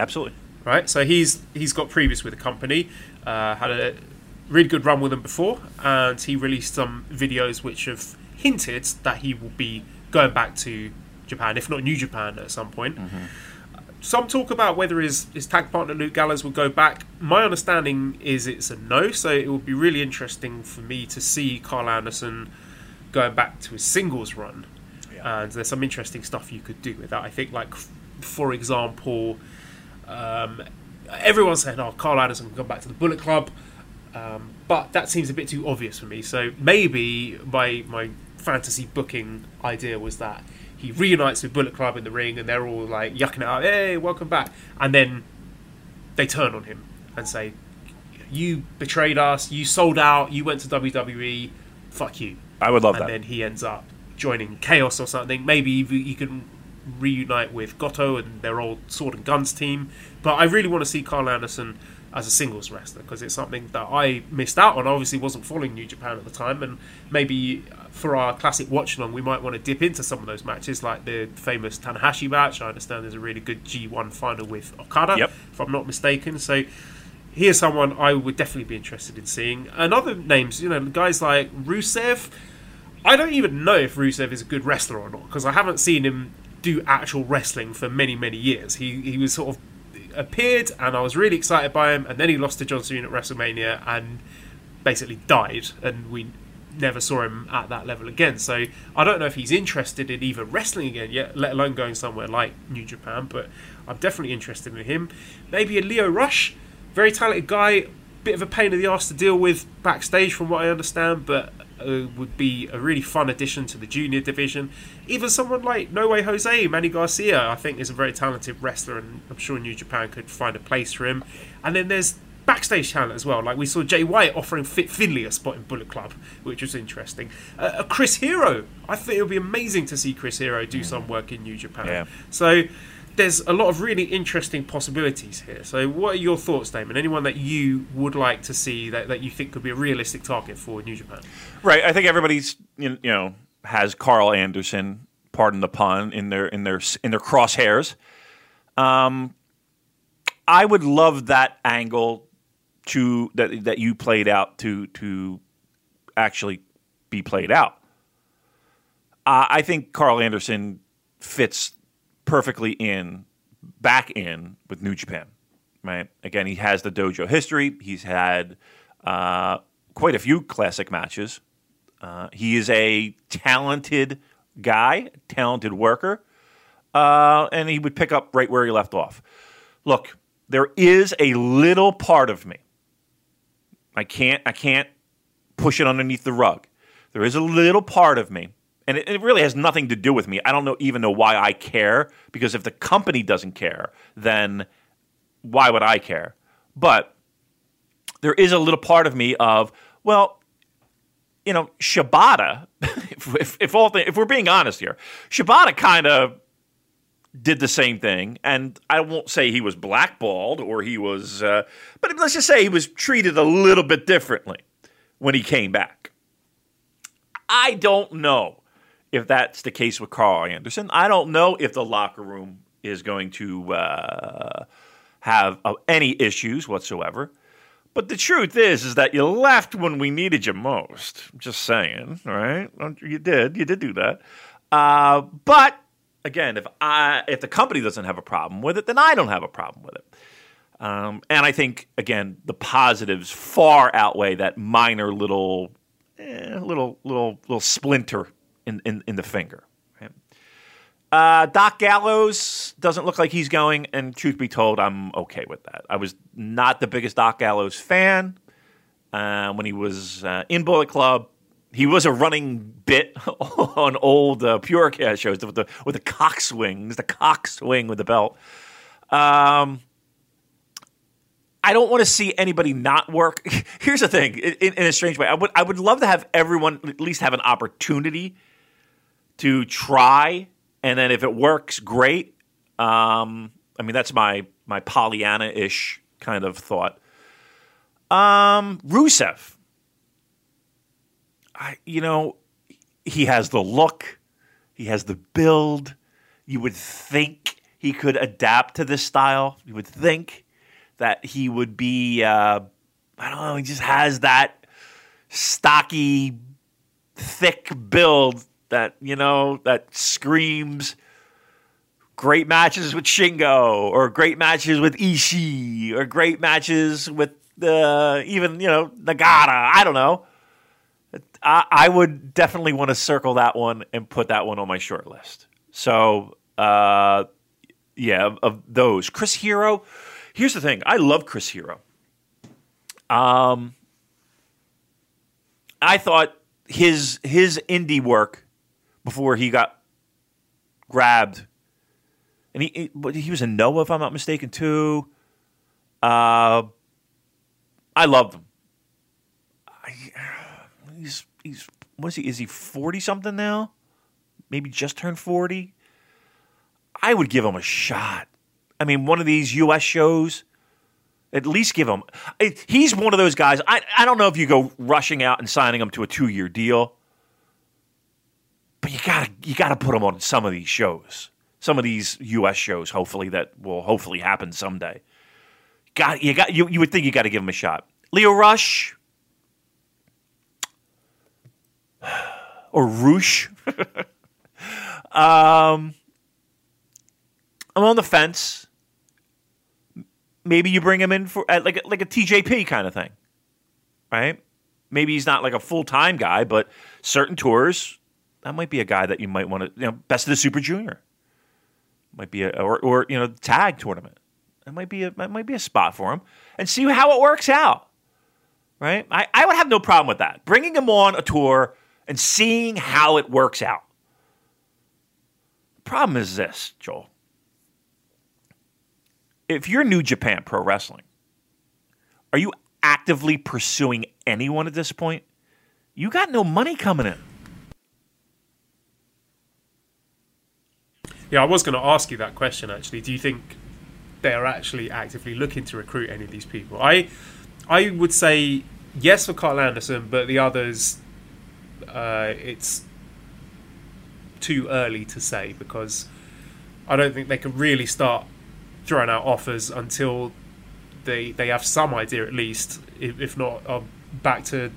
Absolutely. right? So he's he's got previous with the company, uh, had a really good run with them before, and he released some videos which have hinted that he will be going back to Japan, if not New Japan, at some point. Some talk about whether his, his tag partner Luke Gallows will go back. My understanding is it's a no, so it will be really interesting for me to see Karl Anderson going back to his singles run. And there's some interesting stuff you could do with that. I think, like, for example, um, everyone's saying, "Oh, Karl Anderson can come back to the Bullet Club," um, but that seems a bit too obvious for me. So maybe my my fantasy booking idea was that he reunites with Bullet Club in the ring, and they're all like yucking it up, "Hey, welcome back!" And then they turn on him and say, "You betrayed us. You sold out. You went to WWE. Fuck you." I would love and that. And then he ends up joining Chaos or something. Maybe you you can reunite with Goto and their old Sword and Guns team. But I really want to see Karl Anderson as a singles wrestler because it's something that I missed out on. I obviously wasn't following New Japan at the time, and maybe for our classic watch along, we might want to dip into some of those matches, like the famous Tanahashi match. I understand there's a really good G1 final with Okada, Yep. if I'm not mistaken. So here's someone I would definitely be interested in seeing. And other names, you know, guys like Rusev. I don't even know if Rusev is a good wrestler or not because I haven't seen him do actual wrestling for many, many years. He he was sort of appeared and I was really excited by him, and then he lost to John Cena at WrestleMania and basically died, and we never saw him at that level again. So I don't know if he's interested in even wrestling again yet, let alone going somewhere like New Japan. But I'm definitely interested in him. Maybe a Lio Rush, very talented guy, bit of a pain in the ass to deal with backstage, from what I understand, but uh, would be a really fun addition to the junior division. Even someone like No Way Jose, Manny Garcia, I think is a very talented wrestler, and I'm sure New Japan could find a place for him. And then there's backstage talent as well. Like we saw Jay White offering Fit Finlay a spot in Bullet Club, which was interesting. Uh, a Chris Hero, I think it would be amazing to see Chris Hero do some work in New Japan. Yeah. So there's a lot of really interesting possibilities here. So what are your thoughts, Damon? Anyone that you would like to see that, that you think could be a realistic target for New Japan? Right. I think everybody's you know has Karl Anderson, pardon the pun, in their in their in their crosshairs. Um, I would love that angle to that that you played out to to actually be played out. Uh, I think Karl Anderson fits perfectly in back in with New Japan. Right. Again, he has the dojo history. He's had uh, quite a few classic matches. Uh, he is a talented guy, talented worker, uh, and he would pick up right where he left off. Look, there is a little part of me. I can't. I can't push it underneath the rug. There is a little part of me, and it, it really has nothing to do with me. I don't know even know why I care because if the company doesn't care, then why would I care? But there is a little part of me of well, you know, Shibata. if, if, if all if we're being honest here, Shibata kind of did the same thing, and I won't say he was blackballed or he was, uh, but let's just say he was treated a little bit differently when he came back. I don't know if that's the case with Karl Anderson. I don't know if the locker room is going to uh, have uh, any issues whatsoever. But the truth is, is that you left when we needed you most. Just saying, right? You did, you did do that. Uh, but again, if I if the company doesn't have a problem with it, then I don't have a problem with it. Um, and I think again, the positives far outweigh that minor little, eh, little little little splinter in in, in the finger. Uh, Doc Gallows doesn't look like he's going, and truth be told, I'm okay with that. I was not the biggest Doc Gallows fan uh, when he was uh, in Bullet Club. He was a running bit on old uh, Purecast shows with the with the cock swings, the cock swing with the belt. Um, I don't want to see anybody not work. Here's the thing, in, in, a strange way, I would I would love to have everyone at least have an opportunity to try, and then if it works, great. Um, I mean, that's my my Pollyanna ish kind of thought. Um, Rusev, I you know, he has the look, he has the build. You would think he could adapt to this style. You would think that he would be, uh, I don't know, he just has that stocky, thick build that, you know, that screams great matches with Shingo or great matches with Ishii or great matches with uh, even, you know, Nagata. I don't know. I, I would definitely want to circle that one and put that one on my short list. So, uh, yeah, of, of those. Chris Hero Here's the thing: I love Chris Hero. Um, I thought his his indie work before he got grabbed, and he he, he was in Noah, if I'm not mistaken, too. Uh, I loved him. I, he's he's what is he? Is he forty something now? Maybe just turned forty. I would give him a shot. I mean, one of these U.S. shows, at least give him. He's one of those guys. I, I don't know if you go rushing out and signing him to a two year deal, but you gotta you gotta put him on some of these shows, some of these U.S. shows. Hopefully that will hopefully happen someday. Got you got you you would think you got to give him a shot. Lio Rush or Roosh. um, I'm on the fence maybe you bring him in for like a, like a TJP kind of thing, right? Maybe he's not like a full time guy, but certain tours that might be a guy that you might want to you know best of the Super Junior might be a or or you know tag tournament. That might be a that might be a spot for him and see how it works out. Right? I, I would have no problem with that. Bringing him on a tour and seeing how it works out. Problem is this, Joel. If you're New Japan Pro Wrestling, are you actively pursuing anyone at this point? You got no money coming in. Yeah, I was going to ask you that question actually. Do you think they are actually actively looking to recruit any of these people? I I would say yes for Carl Anderson, but the others, uh, it's too early to say because I don't think they can really start throwing out offers until they they have some idea at least, if, if not are back to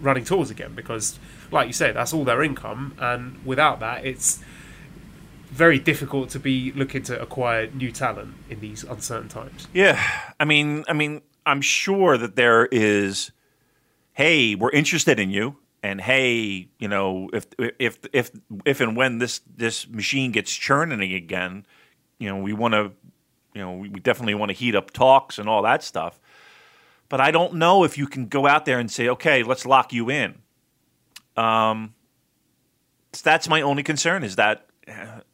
running tours again. Because, like you said, that's all their income, and without that, it's very difficult to be looking to acquire new talent in these uncertain times. Yeah, I mean, I mean, I'm sure that there is, hey, we're interested in you, and hey, you know, if if if if and when this this machine gets churning again, you know, we want to, you know, we definitely want to heat up talks and all that stuff. But I don't know if you can go out there and say, okay, let's lock you in. Um, that's my only concern is that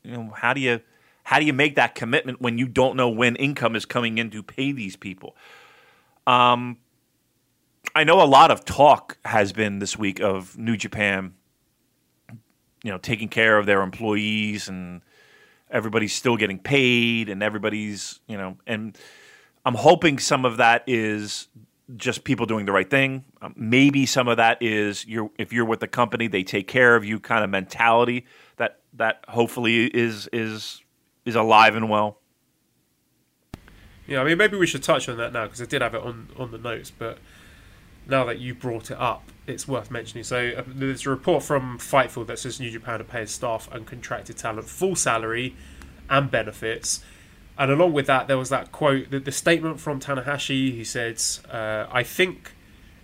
you know, how do you how do you make that commitment when you don't know when income is coming in to pay these people? Um, I know a lot of talk has been this week of New Japan, you know, taking care of their employees and everybody's still getting paid and everybody's, you know, and I'm hoping some of that is just people doing the right thing. Um, maybe some of that is you're if you're with the company, they take care of you kind of mentality that hopefully is is is alive and well. Yeah, I mean maybe we should touch on that now because I did have it on on the notes, but now that you brought it up, it's worth mentioning. So uh, there's a report from Fightful that says New Japan are paying staff and contracted talent full salary and benefits. And along with that, there was that quote, the, the statement from Tanahashi. He said, uh, "I think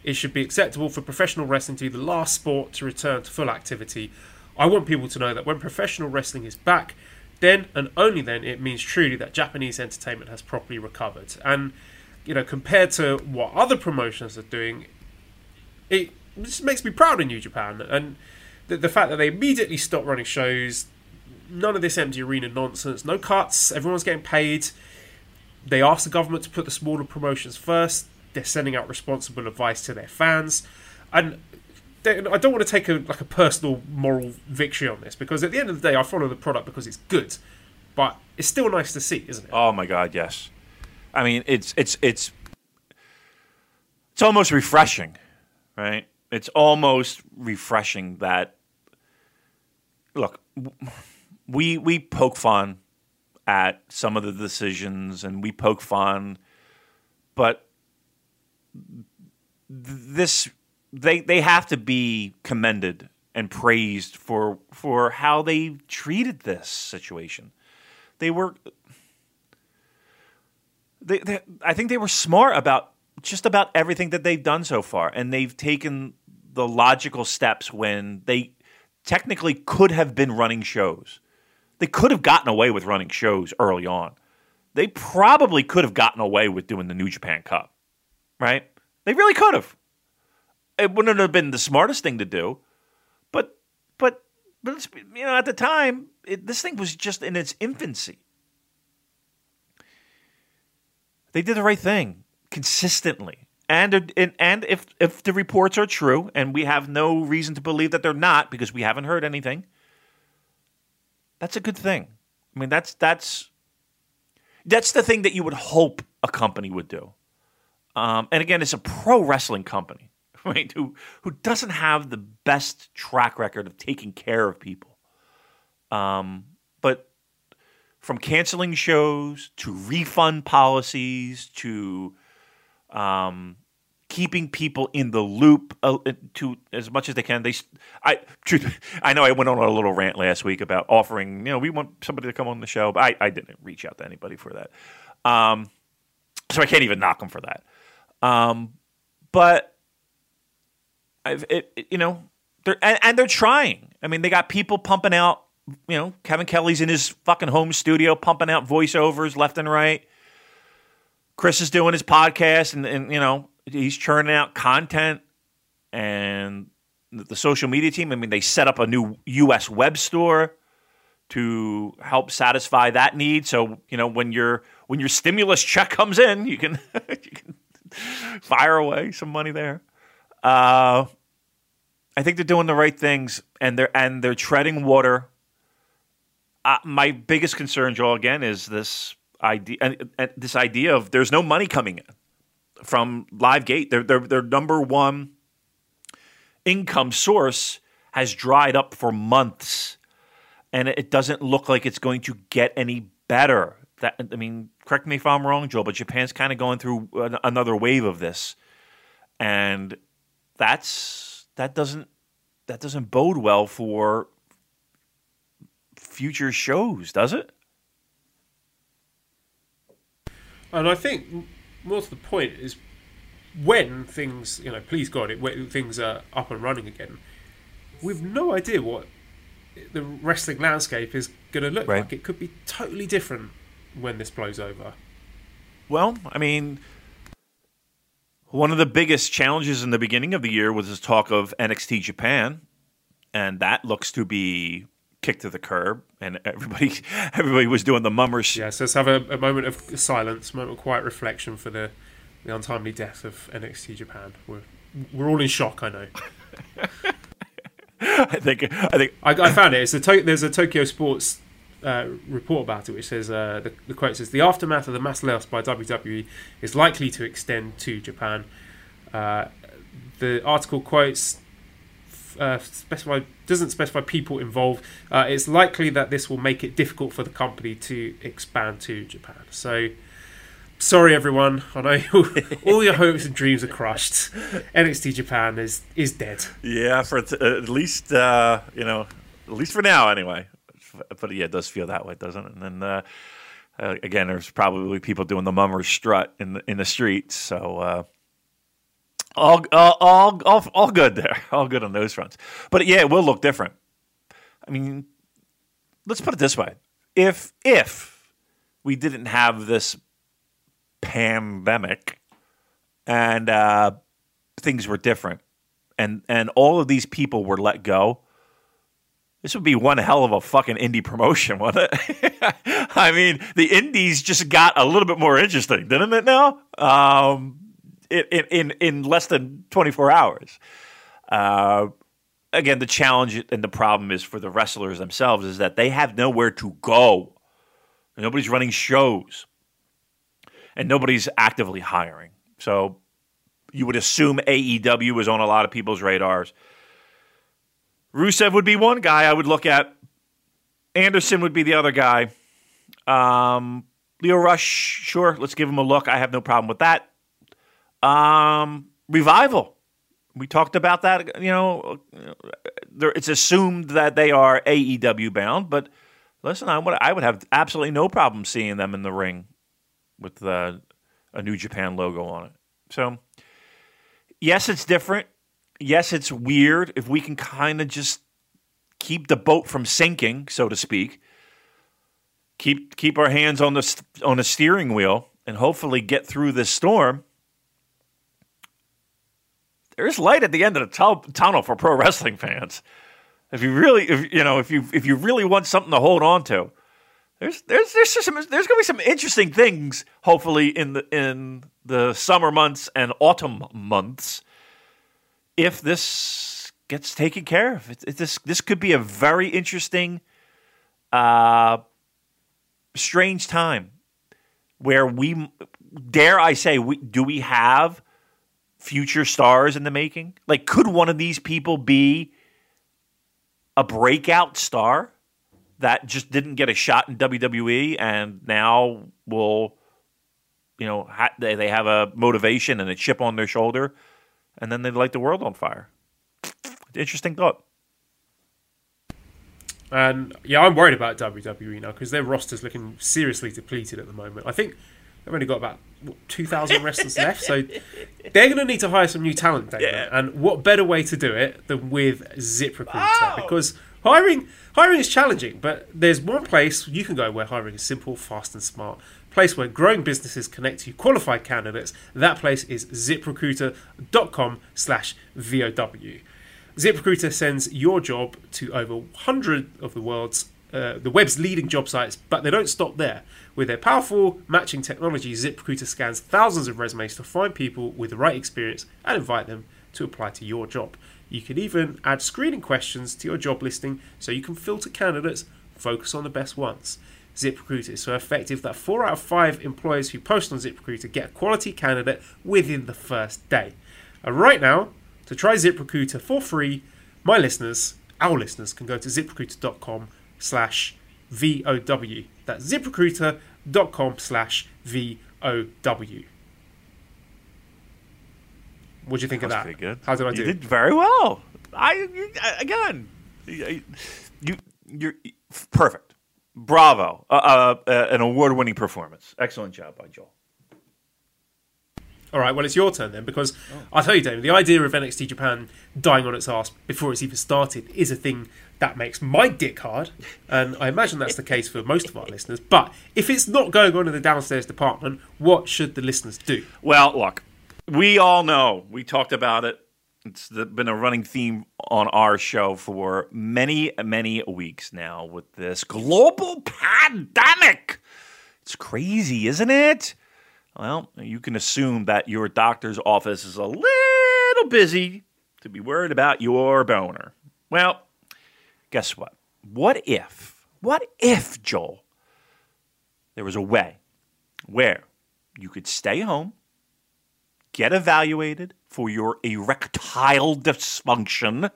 it should be acceptable for professional wrestling to be the last sport to return to full activity. I want people to know that when professional wrestling is back, then and only then it means truly that Japanese entertainment has properly recovered. And you know, compared to what other promotions are doing, it just makes me proud in New Japan. And the, the fact that they immediately stopped running shows, none of this empty arena nonsense, no cuts, everyone's getting paid. They asked the government to put the smaller promotions first. They're sending out responsible advice to their fans, and I don't want to take a like a personal moral victory on this because at the end of the day, I follow the product because it's good, but it's still nice to see, isn't it? Oh my god, yes. I mean, it's it's it's it's almost refreshing, right? It's almost refreshing that look, we we poke fun at some of the decisions and we poke fun, but this they they have to be commended and praised for for how they treated this situation. They were they, they, I think they were smart about just about everything that they've done so far, and they've taken the logical steps when they technically could have been running shows. They could have gotten away with running shows early on. They probably could have gotten away with doing the New Japan Cup, right? They really could have it wouldn't have been the smartest thing to do, but but but you know at the time it, this thing was just in its infancy. They did the right thing consistently, and and, and if if the reports are true, and we have no reason to believe that they're not because we haven't heard anything, that's a good thing. I mean that's that's that's the thing that you would hope a company would do. Um, and again, it's a pro wrestling company. right? Who who doesn't have the best track record of taking care of people. Um, but from canceling shows to refund policies to um, keeping people in the loop uh, to as much as they can. They, I, truth, I know I went on a little rant last week about offering. You know, we want somebody to come on the show, but I, I didn't reach out to anybody for that. Um, So I can't even knock them for that. Um, but it, you know, they're and, and they're trying. I mean, they got people pumping out. You know, Kevin Kelly's in his fucking home studio pumping out voiceovers left and right. Chris is doing his podcast, and, and you know, he's churning out content. And the social media team, I mean, they set up a new U.S. web store to help satisfy that need. So you know, when your when your stimulus check comes in, you can you can fire away some money there. Uh, I think they're doing the right things, and they're and they're treading water. Uh, my biggest concern, Joel, again, is this idea. And, and this idea of there's no money coming in from Live Gate. Their their their number one income source has dried up for months, and it doesn't look like it's going to get any better. That I mean, correct me if I'm wrong, Joel, but Japan's kind of going through an, another wave of this, and that's that doesn't that doesn't bode well for future shows, does it? And I think more to the point is when things, you know, please God, it, when things are up and running again, we've no idea what the wrestling landscape is going to look Right. like. It could be totally different when this blows over. Well, I mean, one of the biggest challenges in the beginning of the year was this talk of NXT Japan, and that looks to be kicked to the curb. And everybody, everybody was doing the mummers. Yeah, so let's have a, a moment of silence, a moment of quiet reflection for the, the untimely death of NXT Japan. We're, we're all in shock, I know. I think, I think, I, I found it. It's a to- there's a Tokyo Sports uh, report about it, which says uh, the, the quote says the aftermath of the mass layoffs by WWE is likely to extend to Japan. Uh, the article quotes uh, specify doesn't specify people involved. Uh, it's likely that this will make it difficult for the company to expand to Japan. So. Sorry, everyone. I know all your hopes and dreams are crushed. NXT Japan is is dead. yeah, for at least, uh, you know, at least for now, anyway. But yeah, it does feel that way, doesn't it? And then uh, uh, again, there's probably people doing the mummers strut in the, in the streets. So uh, all, all, all, all, all good there. All good on those fronts. But yeah, it will look different. I mean, let's put it this way: if if we didn't have this pandemic and uh, things were different, and and all of these people were let go, this would be one hell of a fucking indie promotion, wouldn't it? I mean, the indies just got a little bit more interesting, didn't it? Now, um, in in in less than twenty four hours. Uh, again, the challenge and the problem is for the wrestlers themselves is that they have nowhere to go. Nobody's running shows, and nobody's actively hiring. So you would assume AEW is on a lot of people's radars. Rusev would be one guy I would look at. Anderson would be the other guy. Um, Lio Rush, sure, let's give him a look. I have no problem with that. Um, Revival, we talked about that. You know, it's assumed that they are AEW bound, but listen, I would I would have absolutely no problem seeing them in the ring with the, a New Japan logo on it. So, yes, it's different. Yes, it's weird. If we can kind of just keep the boat from sinking, so to speak, keep keep our hands on the on the steering wheel, and hopefully get through this storm. There's light at the end of the tul- tunnel for pro wrestling fans. If you really, if you know, if you if you really want something to hold on to, there's there's there's some there's going to be some interesting things. Hopefully in the in the summer months and autumn months, if this gets taken care of, it, it, this this could be a very interesting, uh, strange time where we dare I say we do we have future stars in the making? Like, could one of these people be a breakout star that just didn't get a shot in WWE and now will, you know, ha- they, they have a motivation and a chip on their shoulder and then they light the world on fire? Interesting thought. And yeah, I'm worried about WWE now because their roster's looking seriously depleted at the moment. I think They've only got about what, 2,000 wrestlers left, so they're going to need to hire some new talent, Damon. Yeah. And what better way to do it than with ZipRecruiter? Oh! Because hiring hiring is challenging, but there's one place you can go where hiring is simple, fast, and smart. Place where growing businesses connect to qualified candidates. That place is ziprecruiter.com slash VOW. ZipRecruiter sends your job to over 100 of the world's uh, the web's leading job sites, but they don't stop there. With their powerful matching technology, ZipRecruiter scans thousands of resumes to find people with the right experience and invite them to apply to your job. You can even add screening questions to your job listing so you can filter candidates, focus on the best ones. ZipRecruiter is so effective that four out of five employers who post on ZipRecruiter get a quality candidate within the first day. And right now, to try ZipRecruiter for free, my listeners, our listeners, can go to ziprecruiter.com slash VOW. That's ziprecruiter.com slash VOW. What do you think of that? good. How did I you do? did very well. I again, you you you're perfect. Bravo, uh, uh, uh, an award-winning performance. Excellent job by Joel. All right, well, it's your turn then, because I'll tell you, David, the idea of NXT Japan dying on its ass before it's even started is a thing that makes my dick hard, and I imagine that's the case for most of our listeners. But if it's not going on in the downstairs department, what should the listeners do? Well, look, we all know. We talked about it. It's been a running theme on our show for many, many weeks now with this global pandemic. It's crazy, isn't it? Well, you can assume that your doctor's office is a little busy to be worried about your boner. Well, guess what? What if, what if, Joel, there was a way where you could stay home, get evaluated for your erectile dysfunction,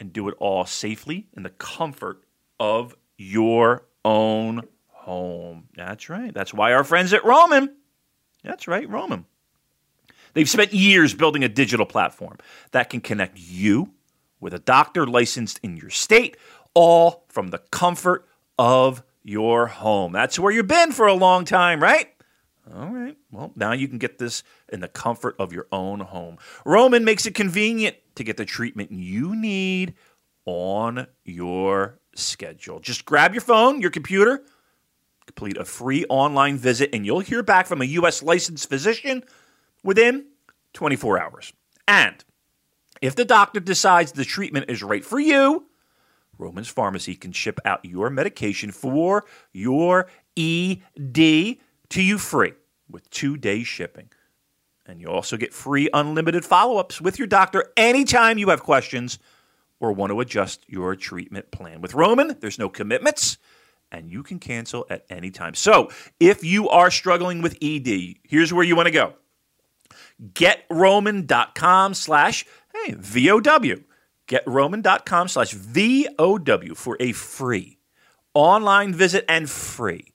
and do it all safely in the comfort of your own home. That's right. That's why our friends at Roman, that's right, Roman. They've spent years building a digital platform that can connect you with a doctor licensed in your state, all from the comfort of your home. That's where you've been for a long time, right? All right. Well, now you can get this in the comfort of your own home. Roman makes it convenient to get the treatment you need on your schedule. Just grab your phone, your computer, complete a free online visit, and you'll hear back from a U.S. licensed physician within 24 hours. And if the doctor decides the treatment is right for you, Roman's Pharmacy can ship out your medication for your ED to you free with two day shipping. And you also get free unlimited follow ups with your doctor anytime you have questions or want to adjust your treatment plan. With Roman, there's no commitments and you can cancel at any time. So if you are struggling with ED, here's where you want to go getroman.com slash hey, VOW. Getroman.com slash VOW for a free online visit and free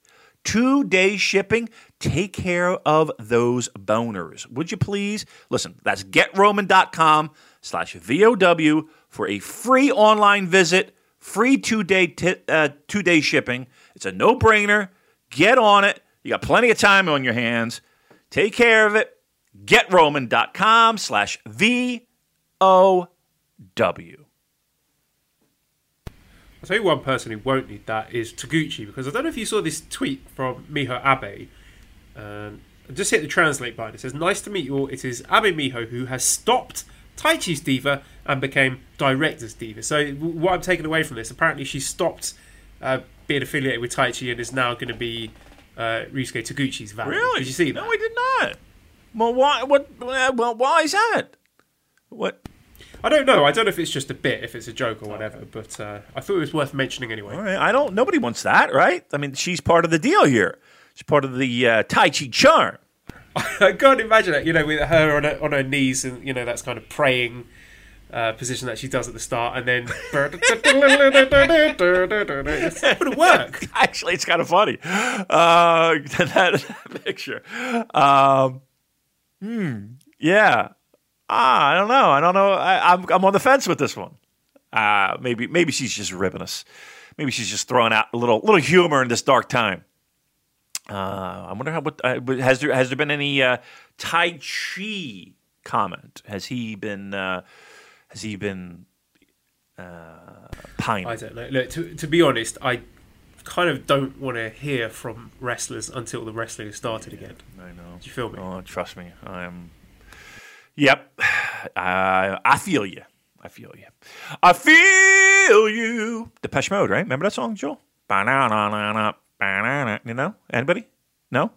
two day shipping. Take care of those boners. Would you please? Listen, that's getroman.com slash VOW for a free online visit, free two day, t- uh, two day shipping. It's a no brainer. Get on it. You got plenty of time on your hands. Take care of it. GetRoman.com slash VOW. I'll tell you one person who won't need that is Taguchi, because I don't know if you saw this tweet from Miho Abe. Um, just hit the translate button. It says, Nice to meet you all. It is Abe Miho who has stopped Taichi's Diva and became Director's Diva. So, what I'm taking away from this, apparently she stopped uh, being affiliated with Taichi and is now going to be uh, Ryusuke Taguchi's valet. Really? Did you see that? No, I did not. Well, why? What? Well, why is that? What? I don't know. I don't know if it's just a bit, if it's a joke or whatever, but uh, I thought it was worth mentioning anyway. All right. I don't. Nobody wants that, right? I mean, she's part of the deal here. She's part of the uh, Taichi charm. I can't imagine it, you know, with her on her, on her knees and, you know, that's kind of praying uh, position that she does at the start, and then. it's not going to work. Actually, it's kind of funny. Uh, that, that picture. Um, hmm. Yeah. Ah, I don't know. I don't know. I, I'm I'm on the fence with this one. Uh, maybe maybe she's just ribbing us. Maybe she's just throwing out a little little humor in this dark time. Uh, I wonder how. What uh, has there has there been any uh, Taichi comment? Has he been? Uh, has he been? Uh, pining? I don't know. Look, to, to be honest, I kind of don't want to hear from wrestlers until the wrestling has started again. I know. Do you feel me? Oh, trust me, I am. Yep, I I feel you. I feel you. I feel you. Depeche Mode, right? Remember that song, Joel? Ba-na-na-na-na, ba-na-na. You know? Anybody? No?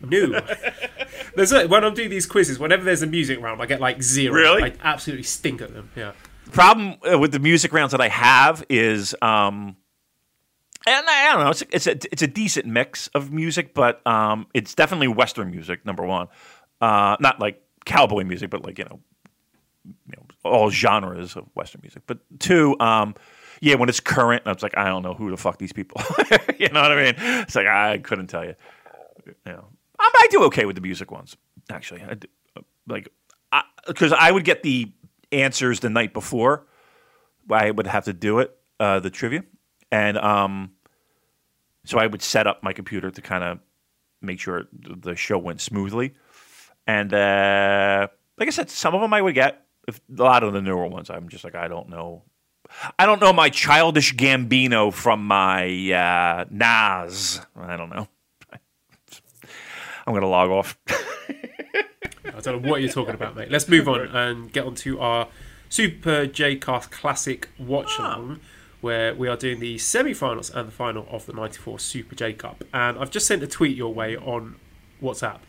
No. there's a, when I'm doing these quizzes, whenever there's a music round, I get like zero. Really? I absolutely stink at them. Yeah. The problem uh, with the music rounds that I have is, um, and I, I don't know, it's a, it's a it's a decent mix of music, but um, it's definitely Western music. Number one, uh, not like cowboy music, but like you know, you know, all genres of Western music. But two, um, yeah, when it's current, it's like I don't know who the fuck these people. you know what I mean? It's like I couldn't tell you. You know, I, I do okay with the music ones actually. I do, like because I, I would get the answers the night before. I would have to do it, uh, the trivia, and um, so I would set up my computer to kind of make sure the show went smoothly. And uh, like I said, some of them I would get. If, a lot of the newer ones, I'm just like I don't know. I don't know my childish Gambino from my uh, Nas. I don't know. I'm gonna log off. I don't know what you're talking about, mate. Let's move on and get on to our Super J Cast Classic Watch Along, where we are doing the semi finals and the final of the 94 Super J Cup. And I've just sent a tweet your way on WhatsApp,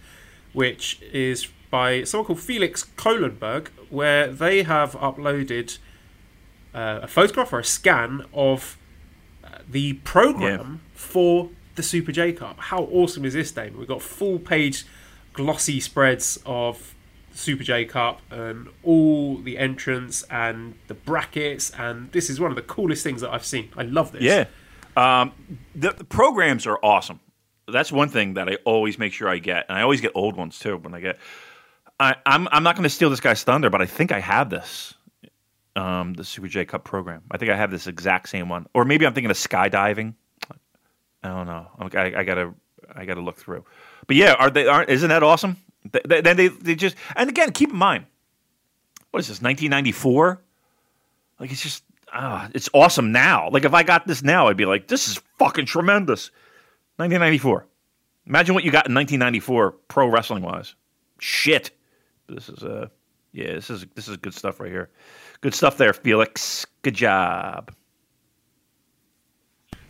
which is by someone called Felix Kohlenberg, where they have uploaded uh, a photograph or a scan of uh, the program for the Super J Cup. How awesome is this, Damon? We've got full page glossy spreads of Super J Cup and all the entrants and the brackets, and this is one of the coolest things that I've seen. I love this. Yeah. Um, the, the programs are awesome. That's one thing that I always make sure I get, and I always get old ones too. When I get, I, I'm I'm not going to steal this guy's thunder, but I think I have this, um, the Super J Cup program. I think I have this exact same one, or maybe I'm thinking of skydiving. I don't know. I, I gotta I gotta look through. But yeah, are they? Aren't isn't that awesome? Then they, they, they just and again keep in mind, what is this? 1994. Like it's just ah, it's awesome now. Like if I got this now, I'd be like, this is fucking tremendous. 1994. Imagine what you got in 1994 pro wrestling wise. Shit. This is uh yeah, this is this is good stuff right here. Good stuff there, Felix. Good job.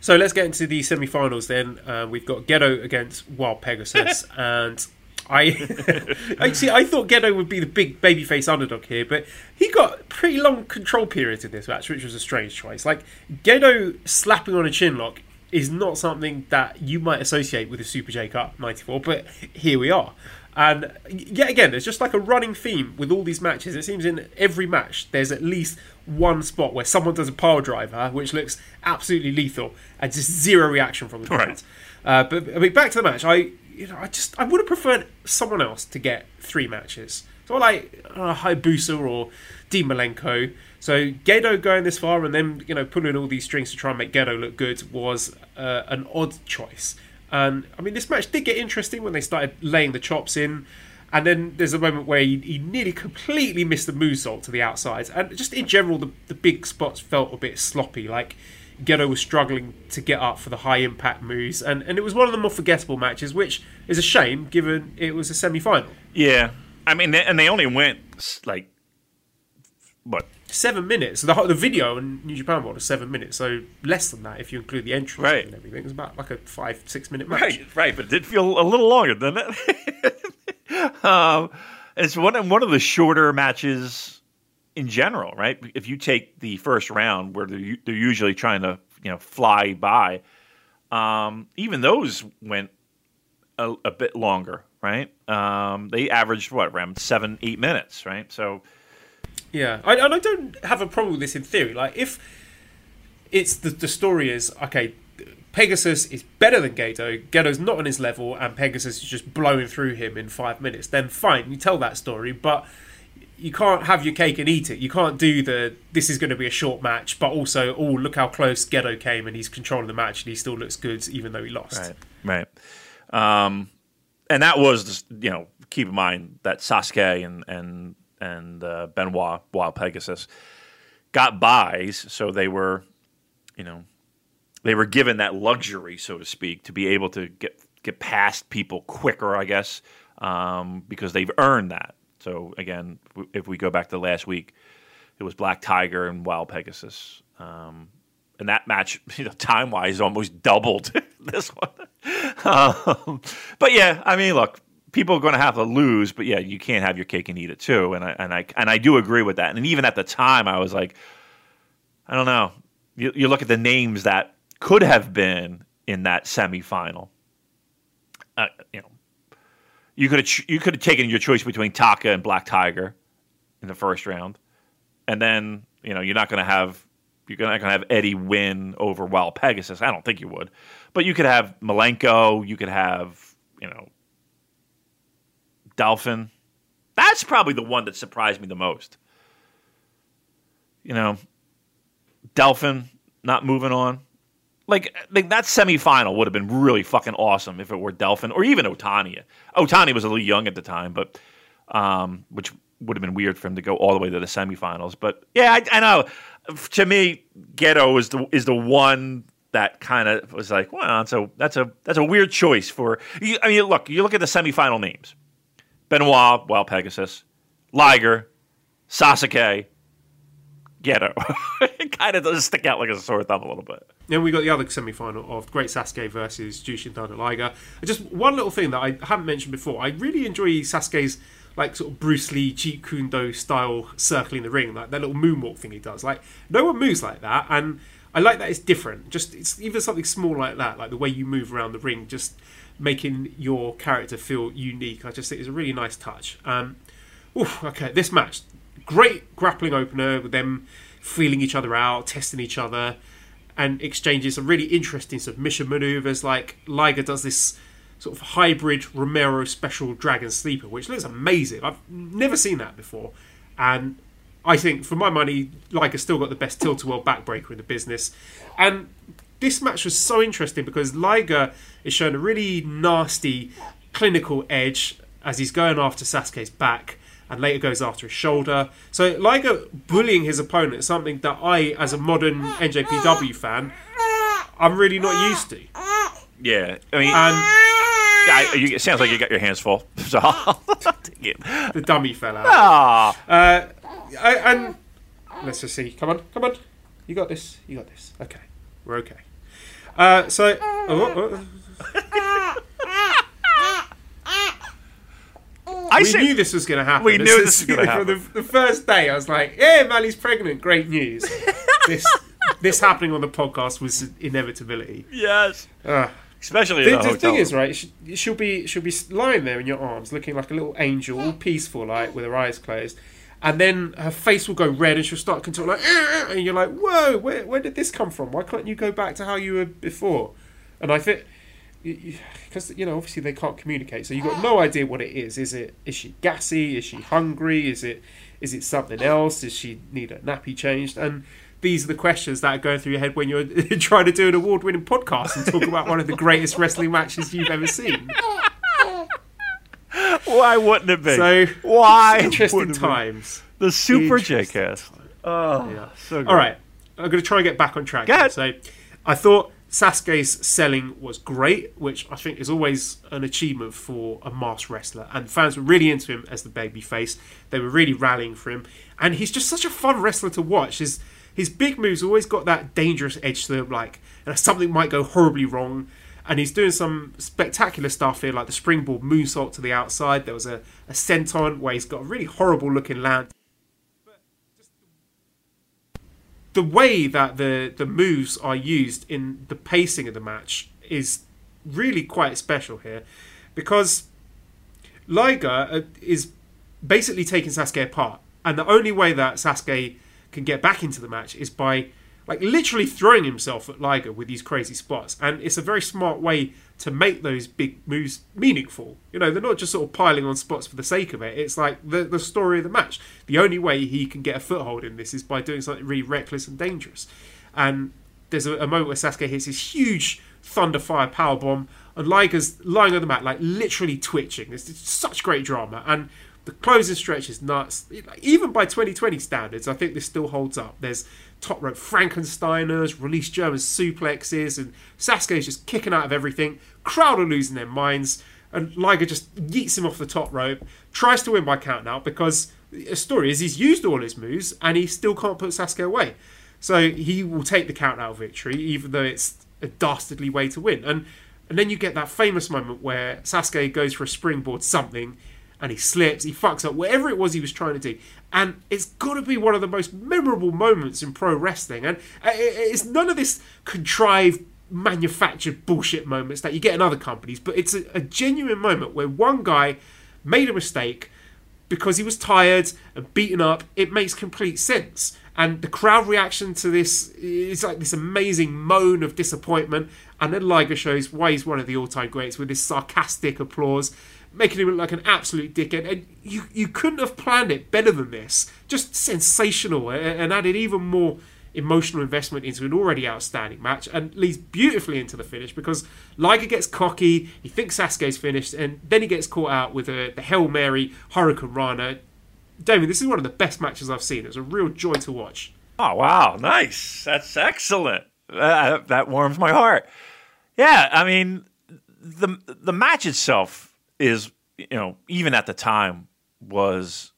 So let's get into the semi-finals then. Uh, we've got Gedo against Wild Pegasus, and I, I see. I thought Gedo would be the big babyface underdog here, but he got pretty long control periods in this match, which was a strange choice. Like Gedo slapping on a chin lock is not something that you might associate with a Super J Cup '94, but here we are. And yet again, there's just like a running theme with all these matches. It seems in every match there's at least one spot where someone does a pile driver, which looks absolutely lethal, and just zero reaction from the crowd. Right. Uh, but I mean, back to the match. I, you know, I just I would have preferred someone else to get three matches. So like uh, Hayabusa or Dean Malenko. So Gedo going this far and then you know pulling all these strings to try and make Gedo look good was uh, an odd choice. And I mean, this match did get interesting when they started laying the chops in. And then there's a moment where he, he nearly completely missed the moonsault to the outside. And just in general, the, the big spots felt a bit sloppy. Like Gedo was struggling to get up for the high impact moves. And, and it was one of the more forgettable matches, which is a shame given it was a semi final. Yeah, I mean, they, and they only went like what? Seven minutes. The, whole- the video in New Japan World is seven minutes, so less than that if you include the entrance Right. and everything. It was about like a five, six minute match. Right, right, but it did feel a little longer, didn't it? um, it's one of, one of the shorter matches in general, right? If you take the first round, where they're, they're usually trying to you know fly by, um, even those went a, a bit longer, right? Um, they averaged what around seven, eight minutes, right? So Yeah, I, and I don't have a problem with this in theory. Like, if it's the, the story is okay, Pegasus is better than Gedo, Gedo's not on his level, and Pegasus is just blowing through him in five minutes, then fine, you tell that story, but you can't have your cake and eat it. You can't do the this is going to be a short match, but also, oh, look how close Gedo came and he's controlling the match and he still looks good even though he lost. Right. Right. Um, and that was, you know, keep in mind that Sasuke and and and uh, Benoit, Wild Pegasus, got buys, so they were, you know, they were given that luxury, so to speak, to be able to get get past people quicker, I guess, um, because they've earned that. So again, if we go back to last week, it was Black Tiger and Wild Pegasus. Um, and that match, you know, time wise, almost doubled this one. Um, but yeah, I mean, look, people are going to have to lose, but yeah, you can't have your cake and eat it too. And I and I and I do agree with that. And even at the time, I was like, I don't know. You, you look at the names that could have been in that semifinal. Uh, you know, you could have you could have taken your choice between Taka and Black Tiger in the first round, and then you know you're not going to have you're not going to have Eddie win over Wild Pegasus. I don't think you would, but you could have Malenko. You could have you know Delfin. That's probably the one that surprised me the most. You know, Delfin not moving on. Like, like that semifinal would have been really fucking awesome if it were Delfin or even Otani. Otani was a little young at the time, but um, which would have been weird for him to go all the way to the semifinals. But yeah, I, I know. To me, Gedo is the is the one that kind of was like, well, that's a that's a that's a weird choice for. I mean, look, you look at the semifinal names: Benoit, Wild Pegasus, Liger, Sasuke, Gedo. it kind of does stick out like a sore thumb a little bit. Then we got the other semi final of Great Sasuke versus Jushin Thunder Liger. Just one little thing that I haven't mentioned before. I really enjoy Sasuke's like sort of Bruce Lee Jeet Kune Do style circling the ring, like that little moonwalk thing he does. Like no one moves like that, and I like that it's different. Just it's even something small like that, like the way you move around the ring, just making your character feel unique. I just think it's a really nice touch. Um, oof, okay, this match, great grappling opener with them feeling each other out, testing each other, and exchanges some really interesting submission maneuvers. Like Liger does this sort of hybrid Romero special Dragon Sleeper, which looks amazing. I've never seen that before, and I think for my money, Liger still got the best tilt-a-whirl backbreaker in the business, and this match was so interesting because Liger is showing a really nasty clinical edge as he's going after Sasuke's back and later goes after his shoulder. So Liger bullying his opponent is something that I, as a modern NJPW fan, I'm really not used to. Yeah, I mean, And I, you, it sounds like you got your hands full. So I'll take it. the dummy fell out. Ah, Uh, I, and let's just see. Come on, come on. You got this. You got this. Okay, we're okay. Uh, so, oh, oh, I we said knew this was going to happen. We knew this was gonna From the, the first day, I was like, "Yeah, Mally's pregnant. Great news." this this happening on the podcast was inevitability. yes, Uh, especially the, the hotel. thing is, right? She, she'll be she'll be lying there in your arms, looking like a little angel, all peaceful, like with her eyes closed, and then her face will go red, and she'll start controlling, like, "Ah, ah," and you're like, "Whoa, where where did this come from? Why can't you go back to how you were before?" And I think because you know obviously they can't communicate, so you've got no idea what it is. Is it is she gassy? Is she hungry? Is it is it something else? Does she need a nappy changed? And these are the questions that are going through your head when you're trying to do an award-winning podcast and talk about one of the greatest wrestling matches you've ever seen. Why wouldn't it be? So Why? interesting times. The Super J-Cast. Oh, Yeah. so good. All right, I'm going to try and get back on track. Go So, I thought Sasuke's selling was great, which I think is always an achievement for a masked wrestler. And fans were really into him as the baby face. They were really rallying for him, and he's just such a fun wrestler to watch. His his big moves always got that dangerous edge to them, like something might go horribly wrong. And he's doing some spectacular stuff here, like the springboard moonsault to the outside. There was a, a senton where he's got a really horrible looking land the way that the the moves are used in the pacing of the match is really quite special here because Liger uh, is basically taking Sasuke apart and the only way that Sasuke can get back into the match is by like literally throwing himself at Liger with these crazy spots. And it's a very smart way to make those big moves meaningful. You know they're not just sort of piling on spots for the sake of it. It's like the, the story of the match. The only way he can get a foothold in this is by doing something really reckless and dangerous. And there's a, a moment where Sasuke hits his huge thunder fire power bomb and Liger's lying on the mat, like literally twitching. It's, it's such great drama, and the closing stretch is nuts. Even by 2020 standards, I think this still holds up. There's top rope Frankensteiners, release German suplexes, and Sasuke's just kicking out of everything. Crowd are losing their minds, and Liger just yeets him off the top rope, tries to win by count out because the story is he's used all his moves and he still can't put Sasuke away. So he will take the count out victory, even though it's a dastardly way to win. And and then you get that famous moment where Sasuke goes for a springboard something and he slips, he fucks up whatever it was he was trying to do. And it's got to be one of the most memorable moments in pro wrestling. And uh, it's none of this contrived, manufactured bullshit moments that you get in other companies, but it's a, a genuine moment where one guy made a mistake because he was tired and beaten up. It makes complete sense. And the crowd reaction to this is like this amazing moan of disappointment. And then Liger shows why he's one of the all time greats with this sarcastic applause, making him look like an absolute dickhead. And you, you couldn't have planned it better than this. Just sensational and added even more emotional investment into an already outstanding match and leads beautifully into the finish because Liger gets cocky, he thinks Sasuke's finished, and then he gets caught out with a, the Hail Mary Hurricane Rana Damien, this is one of the best matches I've seen. It was a real joy to watch. Oh wow, nice. That's excellent. Uh, that warms my heart. Yeah, I mean, the the match itself is, you know, even at the time was,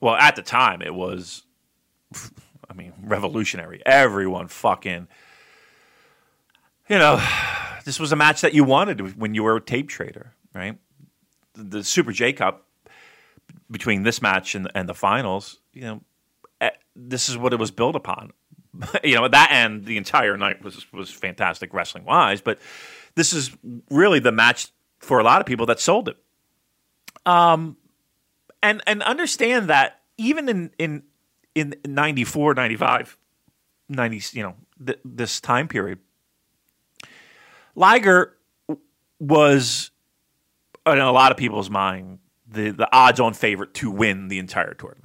well, at the time it was, I mean, revolutionary. Everyone fucking, you know, this was a match that you wanted when you were a tape trader, right? The Super J Cup between this match and, and the finals, you know, eh, this is what it was built upon. you know, at that and the entire night was was fantastic wrestling wise, but this is really the match for a lot of people that sold it. Um, and and understand that even in in in 94, 95, 90, you know, th- this time period, Liger was in a lot of people's mind the the odds on favorite to win the entire tournament.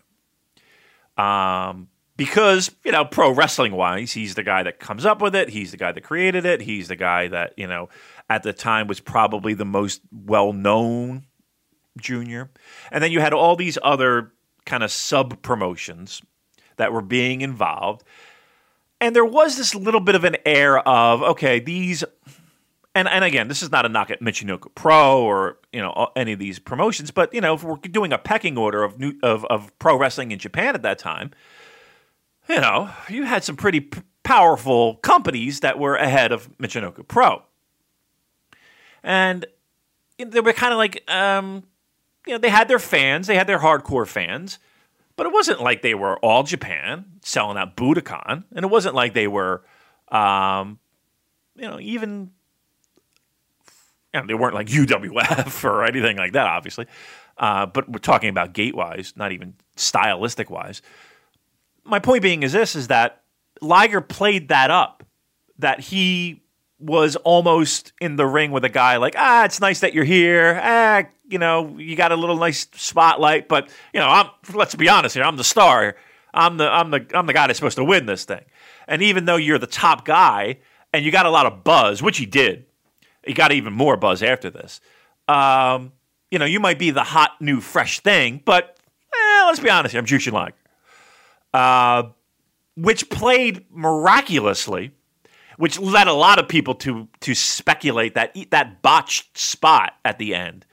Um, because you know, pro wrestling wise, he's the guy that comes up with it. He's the guy that created it. He's the guy that you know at the time was probably the most well known junior. And then you had all these other kind of sub promotions that were being involved. And there was this little bit of an air of, okay, these and and again, this is not a knock at Michinoku Pro or you know any of these promotions, but you know if we're doing a pecking order of new, of of pro wrestling in Japan at that time, you know you had some pretty p- powerful companies that were ahead of Michinoku Pro, and they were kind of like um, you know they had their fans, they had their hardcore fans, but it wasn't like they were all Japan selling out Budokan, and it wasn't like they were um, you know even and they weren't like UWF or anything like that, obviously. Uh, but we're talking about gate wise, not even stylistic wise. My point being is this: is that Liger played that up, that he was almost in the ring with a guy like, ah, it's nice that you're here. Ah, you know, you got a little nice spotlight, but you know, I'm, let's be honest here, I'm the star. I'm the I'm the I'm the guy that's supposed to win this thing. And even though you're the top guy and you got a lot of buzz, which he did, he got even more buzz after this. Um, you know, you might be the hot new fresh thing, but eh, let's be honest here, I'm Jushin Liger. Uh, which played miraculously, which led a lot of people to to speculate that that botched spot at the end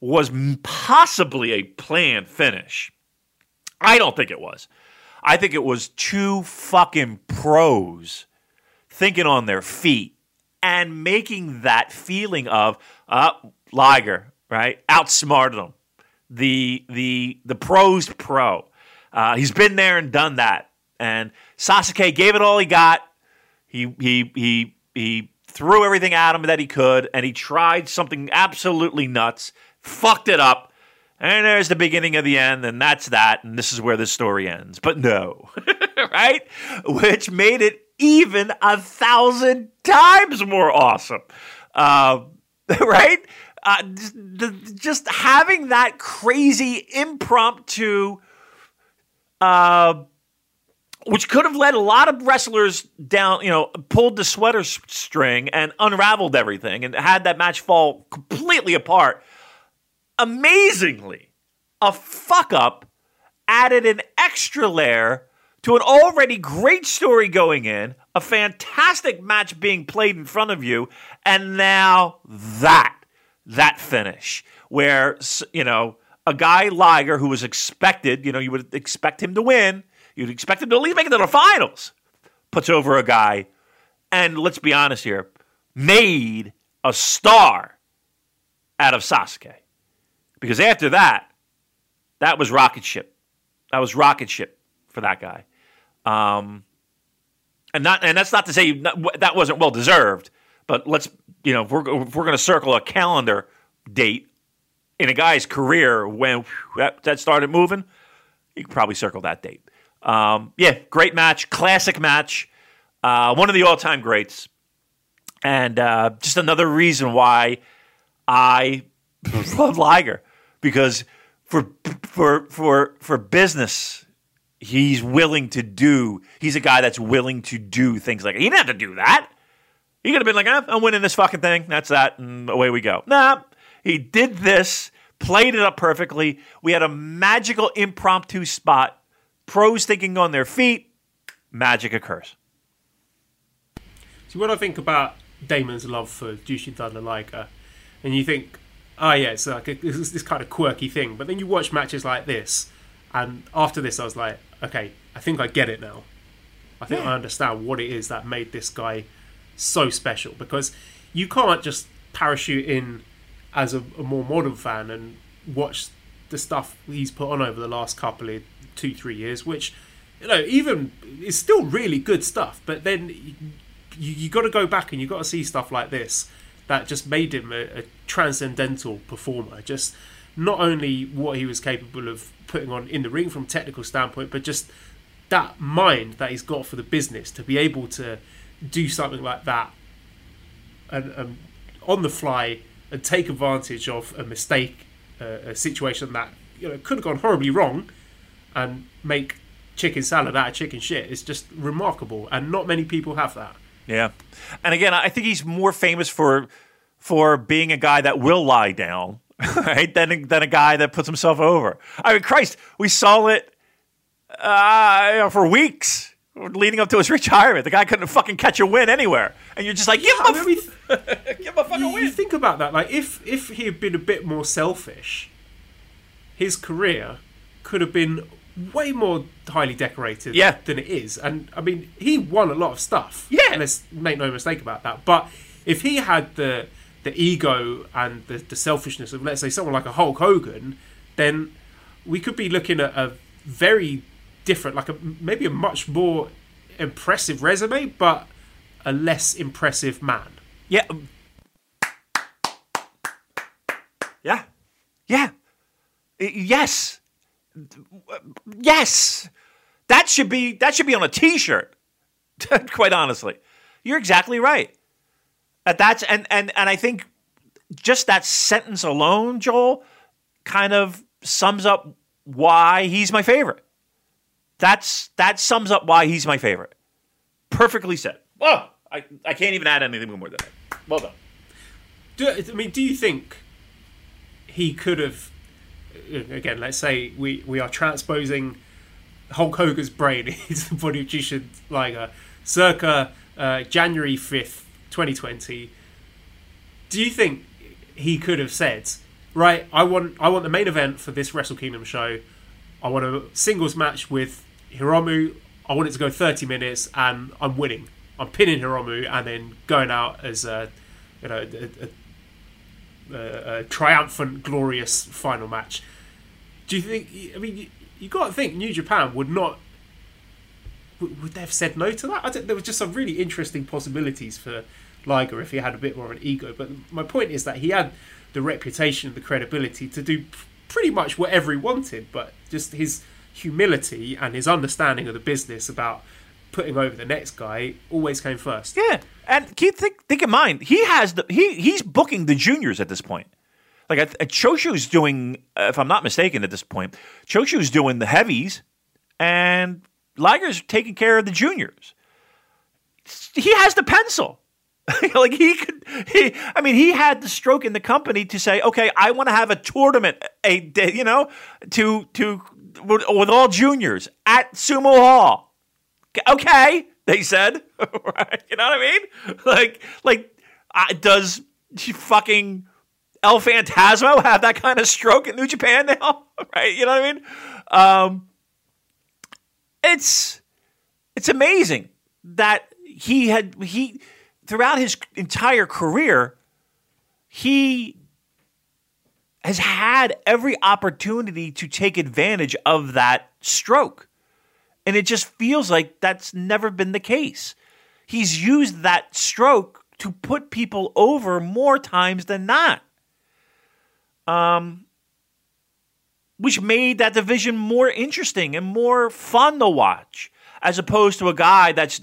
was possibly a planned finish. I don't think it was. I think it was two fucking pros thinking on their feet and making that feeling of uh, Liger, right? Outsmarted him. The the the pro's pro. Uh, he's been there and done that. And Sasuke gave it all he got. He he he he threw everything at him that he could, and he tried something absolutely nuts, fucked it up, and there's the beginning of the end, and that's that, and this is where the story ends. But no, right? Which made it even a thousand times more awesome. Uh, right? Uh, just having that crazy impromptu uh, which could have led a lot of wrestlers down, you know, pulled the sweater string and unraveled everything and had that match fall completely apart. Amazingly, a fuck up added an extra layer to an already great story going in, a fantastic match being played in front of you, and now that that finish where you know a guy Liger who was expected, you know, you would expect him to win, you'd expect him to at least make it to the finals, puts over a guy, and let's be honest here, made a star out of Sasuke, because after that, that was rocket ship. That was rocket ship for that guy. Um, and not and that's not to say not, that wasn't well deserved. But let's you know if we're we're going to circle a calendar date in a guy's career when that, that started moving, you could probably circle that date. Um, yeah, great match, classic match, uh, one of the all time greats, and uh, just another reason why I love Liger because for for for for business he's willing to do. He's a guy that's willing to do things like he didn't have to do that. He could have been like, eh, I'm winning this fucking thing. That's that, and away we go. Nah, he did this, played it up perfectly. We had a magical impromptu spot. Pros thinking on their feet. Magic occurs. See, when I think about Damon's love for Jushin Thunder Liger, and you think, oh yeah, it's like a, it's this kind of quirky thing, but then you watch matches like this, and after this, I was like, okay, I think I get it now. I think I understand what it is that made this guy so special because you can't just parachute in as a, a more modern fan and watch the stuff he's put on over the last couple of two three years, which you know even is still really good stuff. But then you, you got to go back and you got to see stuff like this that just made him a, a transcendental performer. Just not only what he was capable of putting on in the ring from a technical standpoint, but just that mind that he's got for the business to be able to do something like that and, and on the fly and take advantage of a mistake, a situation that you know could have gone horribly wrong, and make chicken salad out of chicken shit is just remarkable, and not many people have that. Yeah, and again, I think he's more famous for for being a guy that will lie down, right? Than than a guy that puts himself over. I mean, Christ, we saw it uh, for weeks leading up to his retirement. The guy couldn't fucking catch a win anywhere, and you're just like, give him a, give a fucking you, you think about that, like if if he had been a bit more selfish, his career could have been way more highly decorated Yeah. than it is. And I mean, he won a lot of stuff. Yeah. let's make no mistake about that. But if he had the the ego and the, the selfishness of let's say someone like a Hulk Hogan, then we could be looking at a very different, like a maybe a much more impressive resume, but a less impressive man. Yeah. Yeah. Yeah. Yes. Yes. That should be that should be on a t-shirt. Quite honestly. You're exactly right. Uh, That's and and and I think just that sentence alone, Joel, kind of sums up why he's my favorite. That's that sums up why he's my favorite. Perfectly said. Oh, I, I can't even add anything more than that. Well done. Do, I mean, do you think he could have? Again, let's say we, we are transposing Hulk Hogan's brain into the body of Jushin Liger, circa uh, January fifth, twenty twenty. Do you think he could have said, "Right, I want I want the main event for this Wrestle Kingdom show. I want a singles match with Hiromu. I want it to go thirty minutes, and I'm winning. I'm pinning Hiromu, and then going out as a you know a, a, a, triumphant, glorious final match. Do you think? I mean, you, you got to think New Japan would not. Would they have said no to that? There was just some really interesting possibilities for Liger if he had a bit more of an ego. But my point is that he had the reputation and the credibility to do pretty much whatever he wanted, but just his humility and his understanding of the business about putting over the next guy always came first. Yeah, and keep think think in mind he has the he he's booking the juniors at this point. Like I, Choshu's doing, if I'm not mistaken, at this point, Choshu's doing the heavies, and Liger's taking care of the juniors. He has the pencil. like he could, he, I mean, he had the stroke in the company to say, okay, I want to have a tournament, a you know, to to with, with all juniors at Sumo Hall. Okay, they said, right? You know what I mean? Like, like, uh, does fucking El Phantasmo have that kind of stroke in New Japan now? right? You know what I mean? Um, it's it's amazing that he had he throughout his entire career he has had every opportunity to take advantage of that stroke. And it just feels like that's never been the case. He's used that stroke to put people over more times than not. Um, which made that division more interesting and more fun to watch, as opposed to a guy that's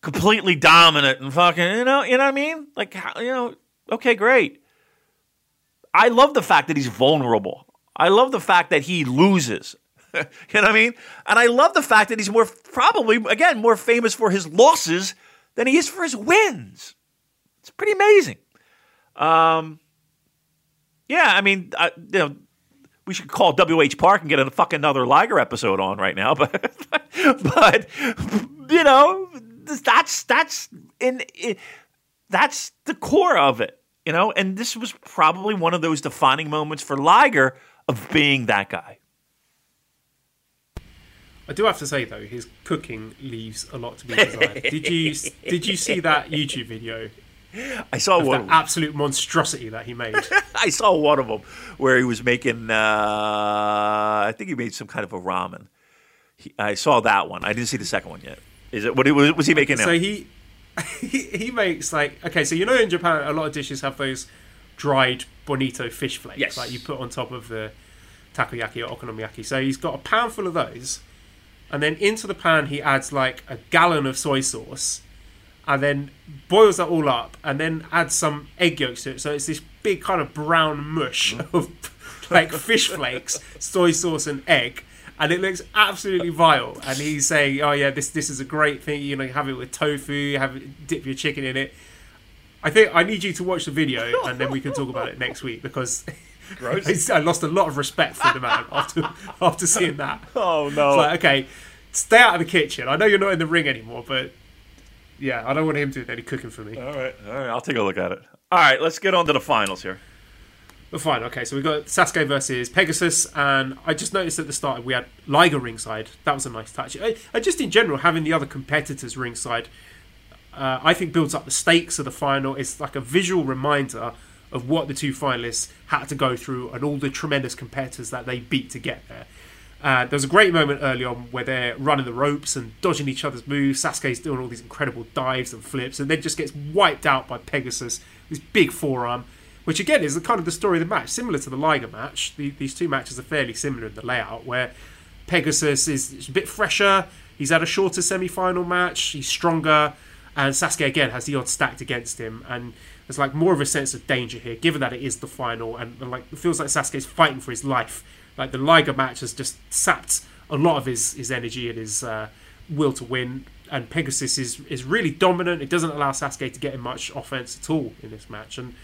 completely dominant and fucking, you know, you know what I mean? Like, you know, okay, great. I love the fact that he's vulnerable. I love the fact that he loses. you know what I mean? And I love the fact that he's more probably again more famous for his losses than he is for his wins. It's pretty amazing. Um, yeah, I mean, I, you know, we should call WH Park and get a fucking another Liger episode on right now, but but you know, that's that's in, in that's the core of it you know, and this was probably one of those defining moments for Liger of being that guy. I do have to say though, his cooking leaves a lot to be desired. did you did you see that YouTube video? I saw one of absolute monstrosity that he made. I saw one of them where he was making. Uh, I think he made some kind of a ramen. He, I saw that one. I didn't see the second one yet. Is it what was, was he making? So now? he he, he makes like okay, so you know in Japan a lot of dishes have those dried bonito fish flakes, yes. like you put on top of the takoyaki or okonomiyaki. So he's got a pan full of those, and then into the pan he adds like a gallon of soy sauce, and then boils that all up, and then adds some egg yolks to it. So it's this big kind of brown mush mm. of like fish flakes, soy sauce, and egg and it looks absolutely vile. And he's saying, "Oh yeah, this this is a great thing. You know, have it with tofu, have it, dip your chicken in it." I think I need you to watch the video, and then we can talk about it next week because. I lost a lot of respect for the man after after seeing that. Oh no! It's like, okay, stay out of the kitchen. I know you're not in the ring anymore, but yeah, I don't want him doing any cooking for me. All right, all right, I'll take a look at it. All right, let's get on to the finals here. But fine, okay. So we've got Sasuke versus Pegasus, and I just noticed at the start we had Liger ringside. That was a nice touch. I, I just in general having the other competitors ringside, uh, I think builds up the stakes of the final. It's like a visual reminder of what the two finalists had to go through and all the tremendous competitors that they beat to get there. Uh, there was a great moment early on where they're running the ropes and dodging each other's moves. Sasuke's doing all these incredible dives and flips, and then just gets wiped out by Pegasus. This big forearm which again is the kind of the story of the match, similar to the Liger match. The, these two matches are fairly similar in the layout, where Pegasus is, a bit fresher. He's had a shorter semi-final match. He's stronger, and Sasuke again has the odds stacked against him, and there's like more of a sense of danger here, given that it is the final, and, and like it feels like Sasuke's fighting for his life. Like the Liger match has just sapped a lot of his his energy and his uh, will to win. And Pegasus is is really dominant. It doesn't allow Sasuke to get in much offense at all in this match, and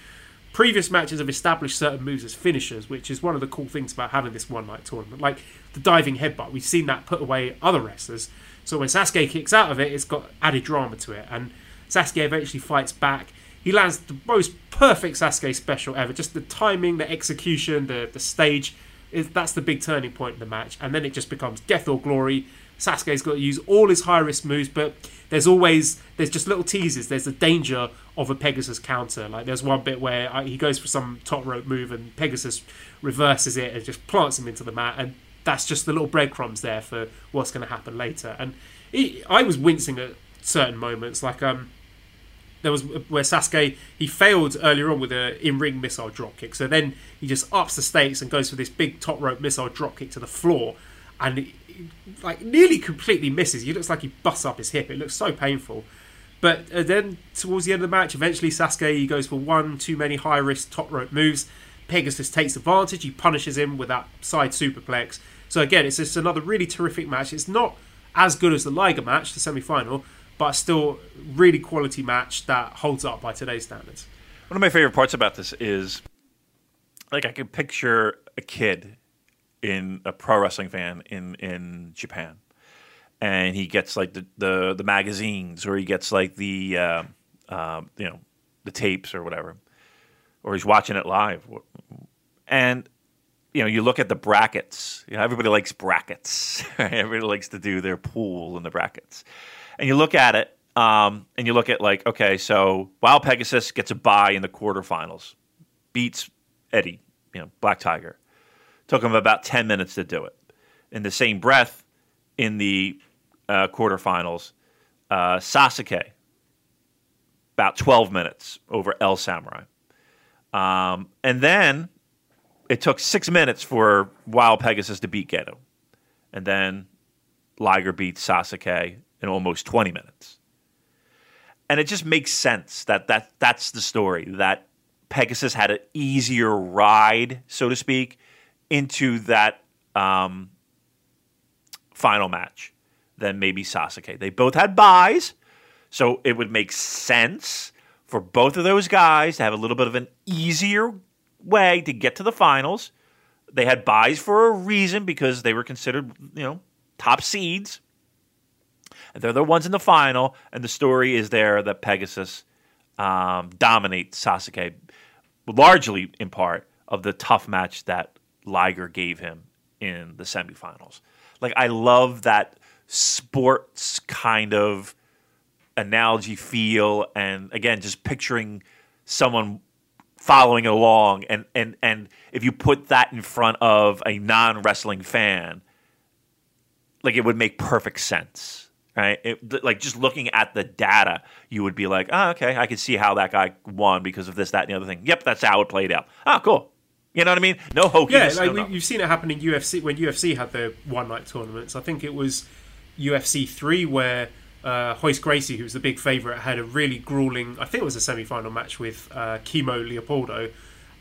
previous matches have established certain moves as finishers, which is one of the cool things about having this one night tournament. Like the diving headbutt, we've seen that put away other wrestlers. So when Sasuke kicks out of it, it's got added drama to it. And Sasuke eventually fights back. He lands the most perfect Sasuke special ever. Just the timing, the execution, the, the stage. Is, that's the big turning point in the match. And then it just becomes death or glory. Sasuke's got to use all his high risk moves, but there's always there's just little teases. There's the danger of a Pegasus counter. Like there's one bit where he goes for some top rope move and Pegasus reverses it and just plants him into the mat, and that's just the little breadcrumbs there for what's going to happen later. And he, I was wincing at certain moments, like um. There was where Sasuke he failed earlier on with a in-ring missile dropkick, so then he just ups the stakes and goes for this big top rope missile dropkick to the floor, and like nearly completely misses. He looks like he busts up his hip. It looks so painful. But uh, then towards the end of the match, eventually Sasuke he goes for one too many high risk top rope moves. Pegasus takes advantage. He punishes him with that side superplex. So again, it's just another really terrific match. It's not as good as the Liger match, the semi final, but still really quality match that holds up by today's standards. One of my favorite parts about this is like I can picture a kid in a pro wrestling fan in in Japan, and he gets like the the, the magazines or he gets like the uh, uh, you know the tapes or whatever, or he's watching it live, and you know you look at the brackets. You know, everybody likes brackets. everybody likes to do their pool in the brackets, and you look at it. Um, and you look at like, okay, so Wild Pegasus gets a bye in the quarterfinals, beats Eddie, you know, Black Tiger. Took him about 10 minutes to do it. In the same breath, in the uh, quarterfinals, uh, Sasuke, about 12 minutes over El Samurai. Um, and then it took six minutes for Wild Pegasus to beat Gedo. And then Liger beats Sasuke in almost 20 minutes. And it just makes sense that, that that's the story, that Pegasus had an easier ride, so to speak, into that um, final match than maybe Sasuke. They both had buys, so it would make sense for both of those guys to have a little bit of an easier way to get to the finals. They had buys for a reason because they were considered, you know, top seeds. And they're the ones in the final, and the story is there that Pegasus um, dominates Sasuke, largely in part of the tough match that Liger gave him in the semifinals. Like I love that sports kind of analogy feel and again just picturing someone following along and and and if you put that in front of a non-wrestling fan like it would make perfect sense right it, like just looking at the data you would be like oh okay i can see how that guy won because of this that and the other thing yep that's how it played out oh cool you know what I mean? No hokiness. Yeah, like no, no. you've seen it happen in UFC when UFC had their one night tournaments. I think it was UFC three where uh, Royce Gracie, who was the big favourite, had a really grueling. I think it was a semi final match with uh, Kimo Leopoldo,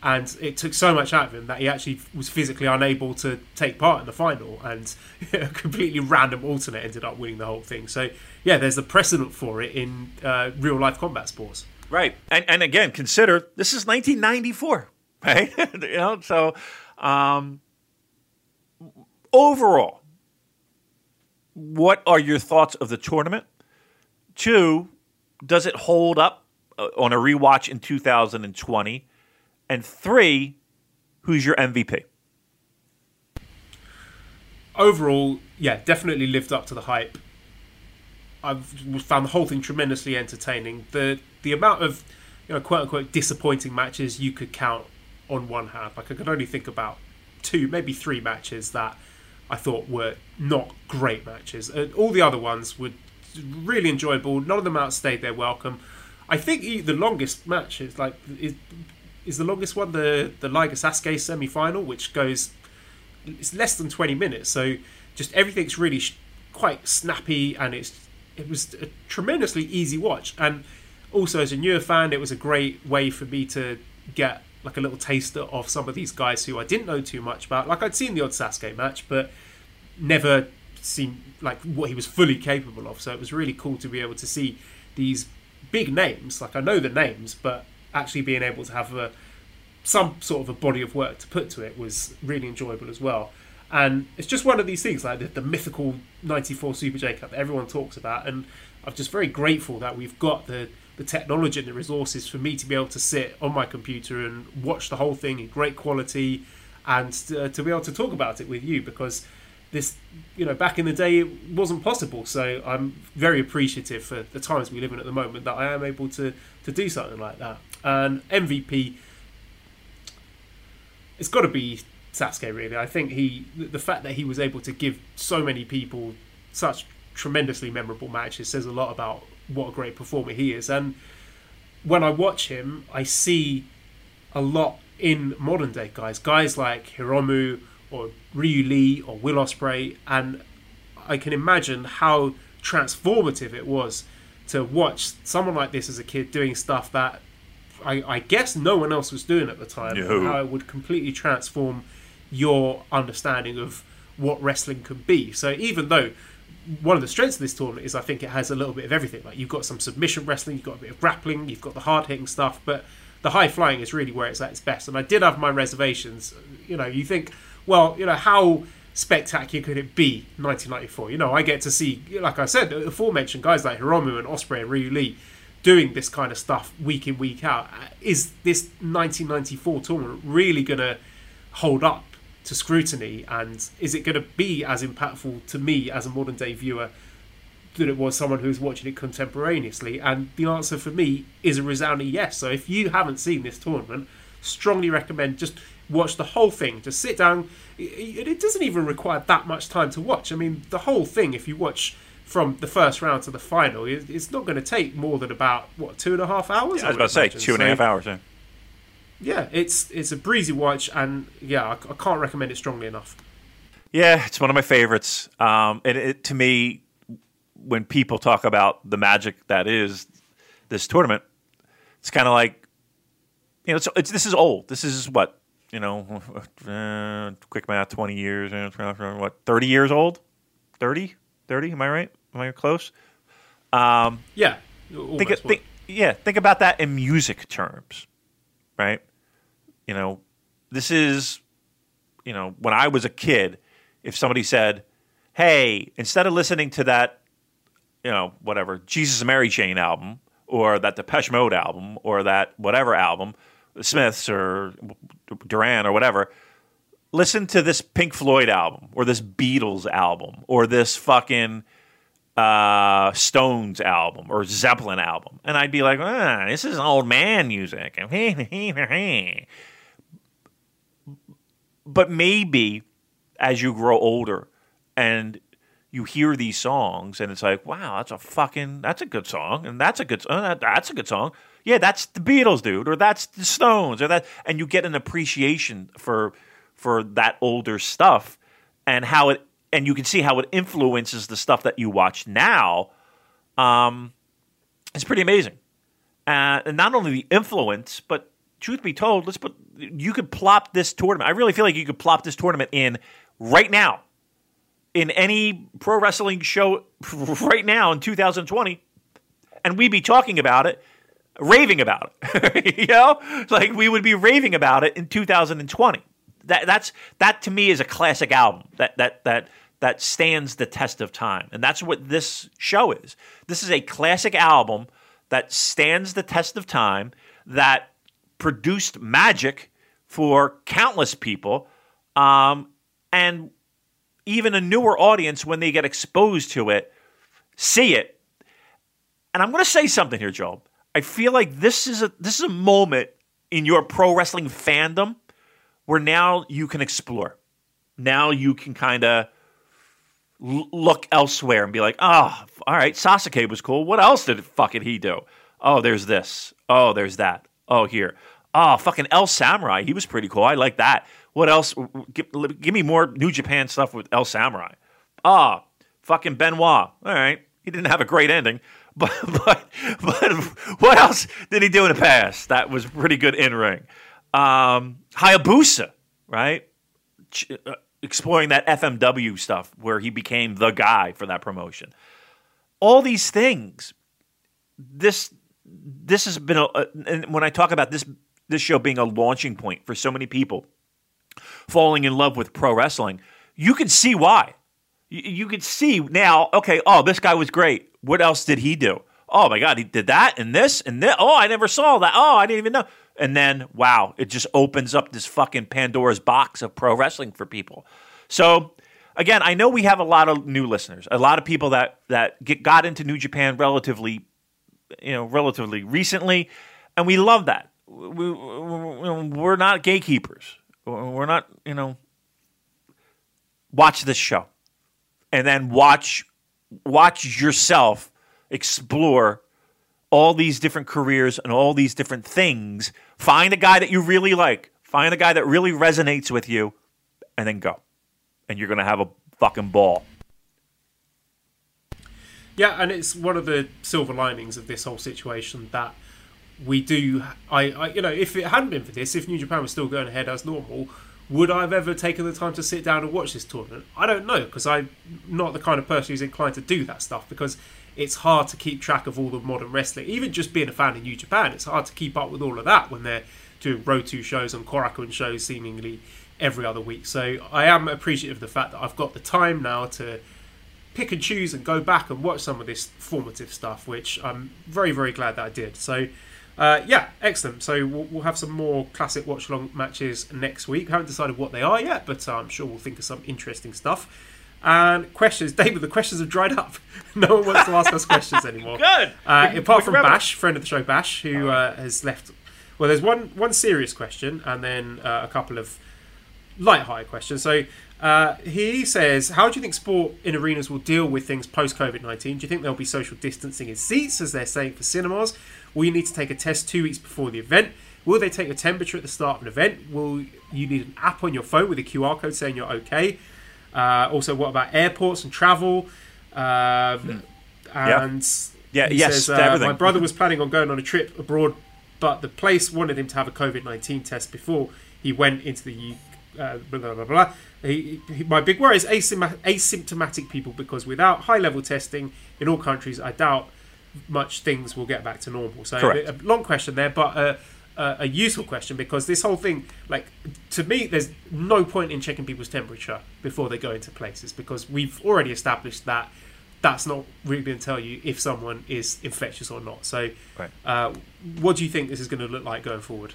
and it took so much out of him that he actually was physically unable to take part in the final, and a completely random alternate ended up winning the whole thing. So yeah, there's a precedent for it in uh, real life combat sports. Right, and and again, consider this is 1994 right? you know, so um, overall, what are your thoughts of the tournament? Two, does it hold up uh, on a rewatch in 2020? And three, who's your MVP? Overall, yeah, definitely lived up to the hype. I've found the whole thing tremendously entertaining. The the amount of you know quote unquote disappointing matches you could count on one hand. Like I could only think about two, maybe three matches that I thought were not great matches. Uh, all the other ones were really enjoyable. None of them outstayed their welcome. I think the longest match is like is, the longest one the the Liger Sasuke semi final, which goes it's less than twenty minutes. So just everything's really sh- quite snappy, and it's it was a tremendously easy watch. And also as a newer fan, it was a great way for me to get like a little taster of some of these guys who I didn't know too much about. Like I'd seen the odd Sasuke match, but never seen like what he was fully capable of. So it was really cool to be able to see these big names. Like I know the names, but actually being able to have a some sort of a body of work to put to it was really enjoyable as well. And it's just one of these things like the, the mythical '94 Super J Cup that everyone talks about, and I'm just very grateful that we've got the the technology and the resources for me to be able to sit on my computer and watch the whole thing in great quality and uh, to be able to talk about it with you because this you know back in the day it wasn't possible so i'm very appreciative for the times we live in at the moment that i am able to to do something like that and mvp it's got to be Sasuke really i think he the fact that he was able to give so many people such tremendously memorable matches says a lot about what a great performer he is. And when I watch him, I see a lot in modern day guys, guys like Hiromu or Ryu Lee or Will Ospreay, and I can imagine how transformative it was to watch someone like this as a kid doing stuff that I, I guess no one else was doing at the time. No. How it would completely transform your understanding of what wrestling could be. So even though one of the strengths of this tournament is I think it has a little bit of everything. Like you've got some submission wrestling, you've got a bit of grappling, you've got the hard hitting stuff, but the high flying is really where it's at its best. And I did have my reservations. You know, you think, well, you know, how spectacular could it be 1994? You know, I get to see, like I said, the aforementioned guys like Hiromu and Ospreay and Ryu Lee doing this kind of stuff week in, week out. Uh, is this 1994 tournament really going to hold up to scrutiny? And is it going to be as impactful to me as a modern day viewer than it was someone who's watching it contemporaneously? And the answer for me is a resounding yes. So if you haven't seen this tournament, strongly recommend just watch the whole thing. Just sit down. It doesn't even require that much time to watch. I mean, the whole thing, if you watch from the first round to the final, it's not going to take more than about what two and a half hours. Yeah, I was about to say two and so, hours. Yeah. yeah, it's it's a breezy watch, and yeah, I, I, can't recommend it strongly enough. Yeah, it's one of my favorites. Um, and it, to me, when people talk about the magic that is this tournament, it's kind of like you know, it's, it's, this is old. This is what you know, uh, quick math, twenty years, what thirty years old, 30? 30? Am I right? Am I close? Um, yeah. Think, think, yeah. Think about that in music terms, right? You know, this is, you know, when I was a kid, if somebody said, "Hey, instead of listening to that, you know, whatever Jesus and Mary Chain album, or that Depeche Mode album, or that whatever album, the Smiths or Duran or whatever." listen to this Pink Floyd album or this Beatles album or this fucking uh, Stones album or Zeppelin album, and I'd be like, ah, this is old man music. but maybe as you grow older and you hear these songs and it's like, wow, that's a fucking that's a good song, and that's a good uh, that's a good song. Yeah, that's the Beatles, dude, or that's the Stones, or that, and you get an appreciation for for that older stuff and how it and you can see how it influences the stuff that you watch now. Um, it's pretty amazing, uh, and not only the influence, but truth be told, let's put you could plop this tournament. I really feel like you could plop this tournament in right now in any pro wrestling show right now in 2020, and we'd be talking about it, raving about it. you know, like we would be raving about it in 2020 that that's that to me is a classic album that that that that stands the test of time, and that's what this show is. This is a classic album that stands the test of time that produced magic for countless people, um, and even a newer audience when they get exposed to it see it. And I'm going to say something here, Joe. I feel like this is a this is a moment in your pro wrestling fandom where now you can explore. Now you can kind of l- look elsewhere and be like, oh, all right, Sasuke was cool. What else did fucking he do? Oh, there's this. Oh, there's that. Oh, here. Oh, fucking El Samurai. He was pretty cool. I like that. What else? Give, give me more New Japan stuff with El Samurai. Ah, oh, fucking Benoit. All right. He didn't have a great ending. But, but, but what else did he do in the past? That was pretty good in ring. Um, Hayabusa, right? Ch- uh, exploring that FMW stuff where he became the guy for that promotion. All these things. This this has been a, and when I talk about this this show being a launching point for so many people falling in love with pro wrestling, you can see why. You, you can see now, okay, oh, this guy was great. What else did he do? Oh my God, he did that and this and this. Oh, I never saw that. Oh, I didn't even know and then wow, it just opens up this fucking Pandora's box of pro wrestling for people. So again, I know we have a lot of new listeners, a lot of people that that get, got into New Japan relatively, you know, relatively recently, and we love that. We, we're not gatekeepers. We're not, you know. Watch this show, and then watch watch yourself explore all these different careers and all these different things. Find a guy that you really like. Find a guy that really resonates with you, and then go. And you're going to have a fucking ball. Yeah, and it's one of the silver linings of this whole situation that we do. I, I, you know, if it hadn't been for this, if New Japan was still going ahead as normal, Would I have ever taken the time to sit down and watch this tournament? I don't know because I'm not the kind of person who's inclined to do that stuff because it's hard to keep track of all the modern wrestling. Even just being a fan of New Japan, it's hard to keep up with all of that when they're doing 2 shows and Korakuen shows seemingly every other week. So I am appreciative of the fact that I've got the time now to pick and choose and go back and watch some of this formative stuff, which I'm very, very glad that I did. So, uh, yeah, excellent. So we'll, we'll, have some more classic watch along matches next week. haven't decided what they are yet, but uh, I'm sure we'll think of some interesting stuff. And questions, David. The questions have dried up. no one wants to ask us questions anymore. Good. Uh, apart from Bash, friend of the show, Bash, who uh, has left. Well, there's one one serious question, and then uh, a couple of light high questions. So uh, he says, How do you think sport in arenas will deal with things post COVID 19? Do you think there'll be social distancing in seats, as they're saying for cinemas? Will you need to take a test two weeks before the event? Will they take your temperature at the start of an event? Will you need an app on your phone with a QR code saying you're okay? Uh, also, what about airports and travel? Um, and yeah, yeah yes, says, uh, my brother was planning on going on a trip abroad, but the place wanted him to have a COVID 19 test before he went into the uh, blah blah blah. blah. He, he, my big worry is asymptomatic people because without high level testing in all countries, I doubt much things will get back to normal. So Correct. a, long question there, but a, useful question because this whole thing, like to me, there's no point in checking people's temperature before they go into places because we've already established that that's not really going to tell you if someone is infectious or not. So, right. uh, what do you think this is going to look like going forward?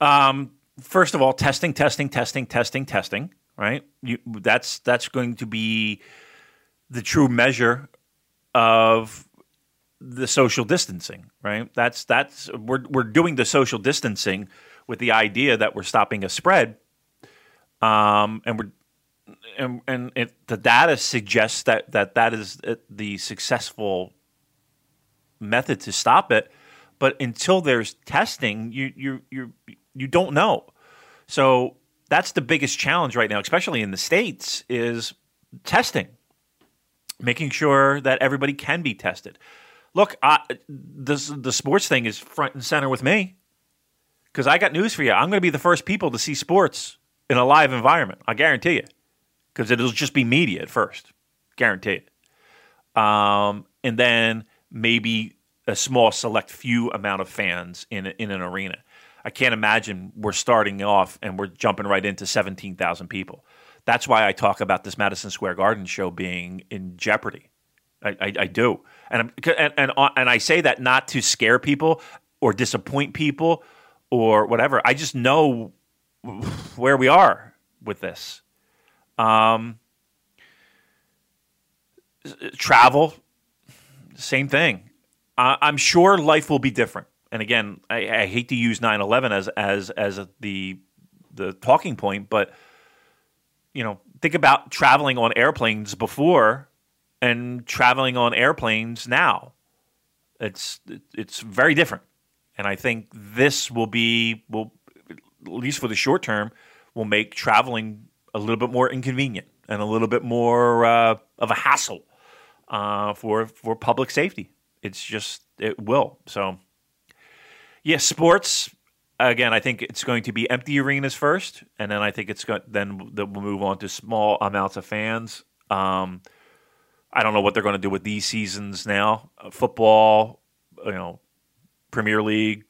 Um, first of all, testing, testing, testing, testing, testing. Right. You, that's that's going to be the true measure of the social distancing. Right. That's that's we're we're doing the social distancing with the idea that we're stopping a spread. Um, and we're and, and it, the data suggests that that that is the successful method to stop it. But until there's testing, you you you you don't know. So that's the biggest challenge right now, especially in the states, is testing, making sure that everybody can be tested. Look, I, the sports thing is front and center with me because I got news for you. I'm going to be the first people to see sports in a live environment. I guarantee you, because it'll just be media at first, guarantee it. Um, and then maybe a small select few amount of fans in in an arena. I can't imagine we're starting off and we're jumping right into 17,000 people. That's why I talk about this Madison Square Garden show being in jeopardy. I, I, I do, and, and and uh, and I say that not to scare people or disappoint people or whatever. I just know where we are with this. Um, travel, same thing. Uh, I'm sure life will be different and again, I, I hate to use 9/11 as as as a, the the talking point, but you know, think about traveling on airplanes before and traveling on airplanes now. It's it's very different, and I think this will be will at least for the short term will make traveling a little bit more inconvenient and a little bit more uh, of a hassle uh, for for public safety. It's just it will so. Yeah, sports. Again, I think it's going to be empty arenas first, and then I think it's going. Then we'll move on to small amounts of fans. Um, I don't know what they're going to do with these seasons now. Uh, football, you know, Premier League,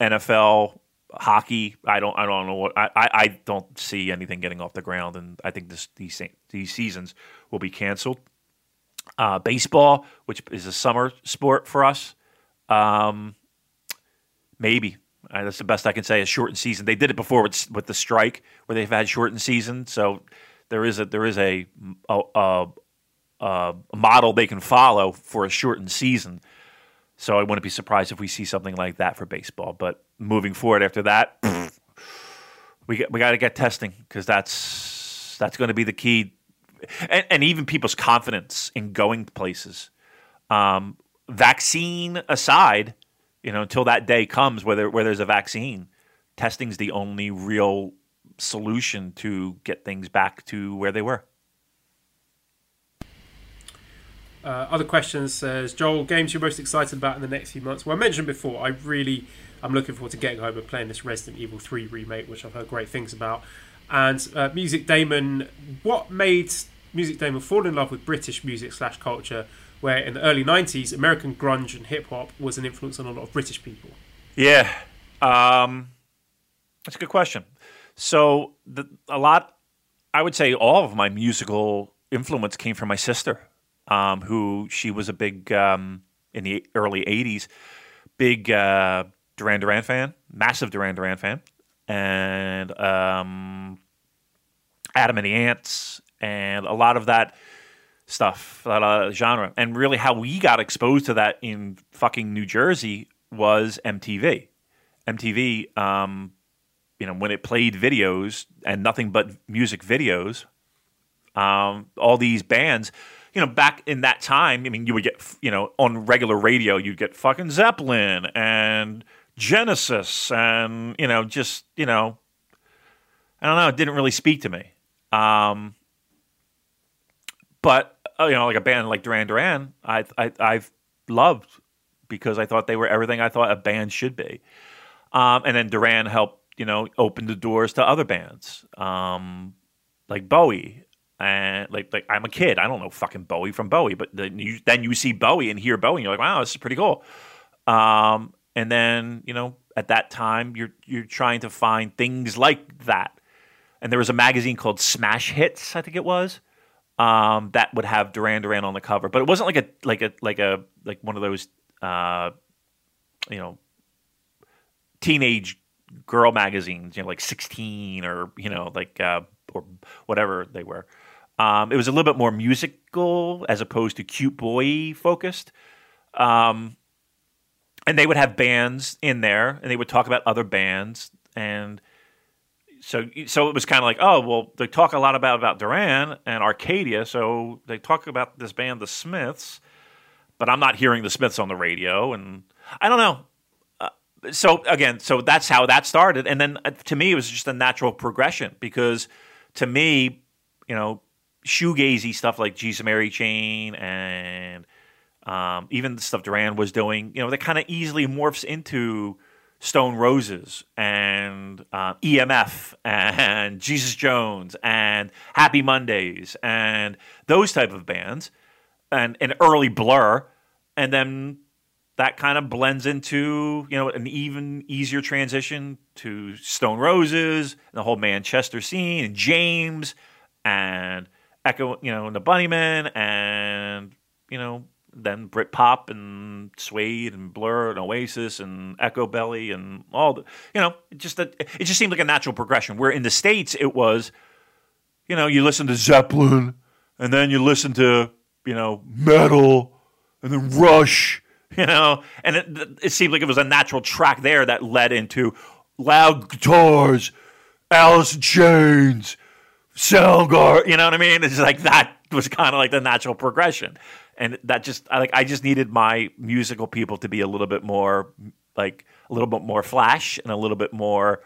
NFL, hockey. I don't. I don't know what. I, I, I don't see anything getting off the ground, and I think this these these seasons will be canceled. Uh, baseball, which is a summer sport for us. Um, Maybe. Uh, that's the best I can say. A shortened season. They did it before with, with the strike, where they've had shortened season. So there is a there is a, a, a, a model they can follow for a shortened season. So I wouldn't be surprised if we see something like that for baseball. But moving forward after that, we got, we got to get testing because that's that's going to be the key, and, and, even people's confidence in going places. Um, vaccine aside, you know, until that day comes where, there, where there's a vaccine, testing's the only real solution to get things back to where they were. Uh, other questions says Joel, games you're most excited about in the next few months? Well, I mentioned before, I really I'm looking forward to getting home and playing this Resident Evil 3 remake, which I've heard great things about. And uh, Music Damon, what made Music Damon fall in love with British music slash culture, where in the early 90s, American grunge and hip hop was an influence on a lot of British people? Yeah, um, that's a good question. So the, a lot, I would say, all of my musical influence came from my sister, um, who she was a big um, in the early '80s, big uh, Duran Duran fan, massive Duran Duran fan, and um, Adam and the Ants, and a lot of that stuff, that genre, and really how we got exposed to that in fucking New Jersey was MTV. MTV, um, you know, when it played videos and nothing but music videos, um, all these bands, you know, back in that time, I mean, you would get, you know, on regular radio, you'd get fucking Zeppelin and Genesis and, you know, just, you know, I don't know, it didn't really speak to me. Um, but, uh, you know, like a band like Duran Duran, I, I, I've loved because I thought they were everything I thought a band should be. Um, and then Duran helped, you know, open the doors to other bands, um, like Bowie. And like, like I'm a kid, I don't know fucking Bowie from Bowie, but then you then you see Bowie and hear Bowie, and you're like, wow, this is pretty cool. Um, and then you know, at that time, you're you're trying to find things like that. And there was a magazine called Smash Hits, I think it was, um, that would have Duran Duran on the cover, but it wasn't like a like a like a like one of those uh, you know teenage girl magazines, you know, like 16 or, you know, like, uh, or whatever they were. Um, it was a little bit more musical as opposed to cute boy focused. Um, and they would have bands in there and they would talk about other bands. And so, so it was kind of like, oh, well, they talk a lot about, about Duran and Arcadia. So they talk about this band, the Smiths, but I'm not hearing the Smiths on the radio. And I don't know so again, so that's how that started, and then uh, to me, it was just a natural progression because to me, you know, shoegazy stuff like Jesus Mary Chain and um, even the stuff Duran was doing, you know, that kind of easily morphs into Stone Roses and uh, EMF and Jesus Jones and Happy Mondays and those type of bands and an early Blur, and then that kind of blends into you know an even easier transition to Stone Roses and the whole Manchester scene and James and Echo, you know, the Bunnymen and you know then Britpop and Suede and Blur and Oasis and Echobelly and all the you know just that it just seemed like a natural progression. Where in the states it was, you know, you listen to Zeppelin and then you listen to you know metal and then Rush you know, and it, it seemed like it was a natural track there that led into loud guitars, Alice in Chains, Soundgarden. You know what I mean? It's like that was kind of like the natural progression, and that just I like I just needed my musical people to be a little bit more like a little bit more flash and a little bit more.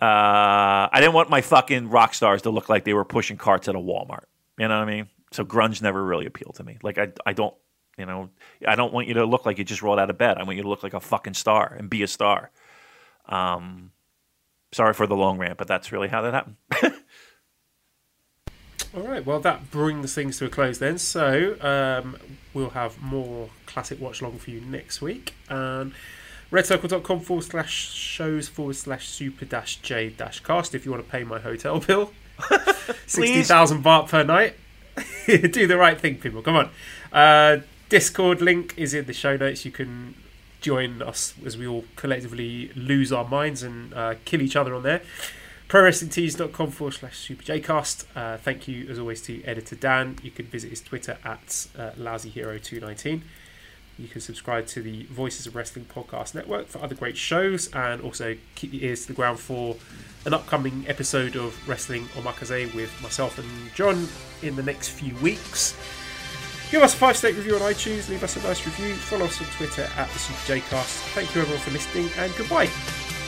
Uh, I didn't want my fucking rock stars to look like they were pushing carts at a Walmart. You know what I mean? So grunge never really appealed to me. Like I, I don't you know, I don't want you to look like you just rolled out of bed. I want you to look like a fucking star and be a star. Um, sorry for the long rant, but that's really how that happened. All right, well, that brings things to a close then. So um, we'll have more classic watch long for you next week. And redcircle.com forward slash shows forward slash super dash j dash cast if you want to pay my hotel bill. 60,000 baht per night. Do the right thing, people. Come on. Uh, Discord link is in the show notes. You can join us as we all collectively lose our minds and uh, kill each other on there. ProWrestlingTees.com forward slash SuperJcast. Uh, thank you, as always, to editor Dan. You can visit his Twitter at uh, LousyHero219. You can subscribe to the Voices of Wrestling podcast network for other great shows and also keep your ears to the ground for an upcoming episode of Wrestling Omakase with myself and John in the next few weeks. Give us a five star review on iTunes, leave us a nice review, follow us on Twitter at the Superjcast. Thank you everyone for listening and goodbye.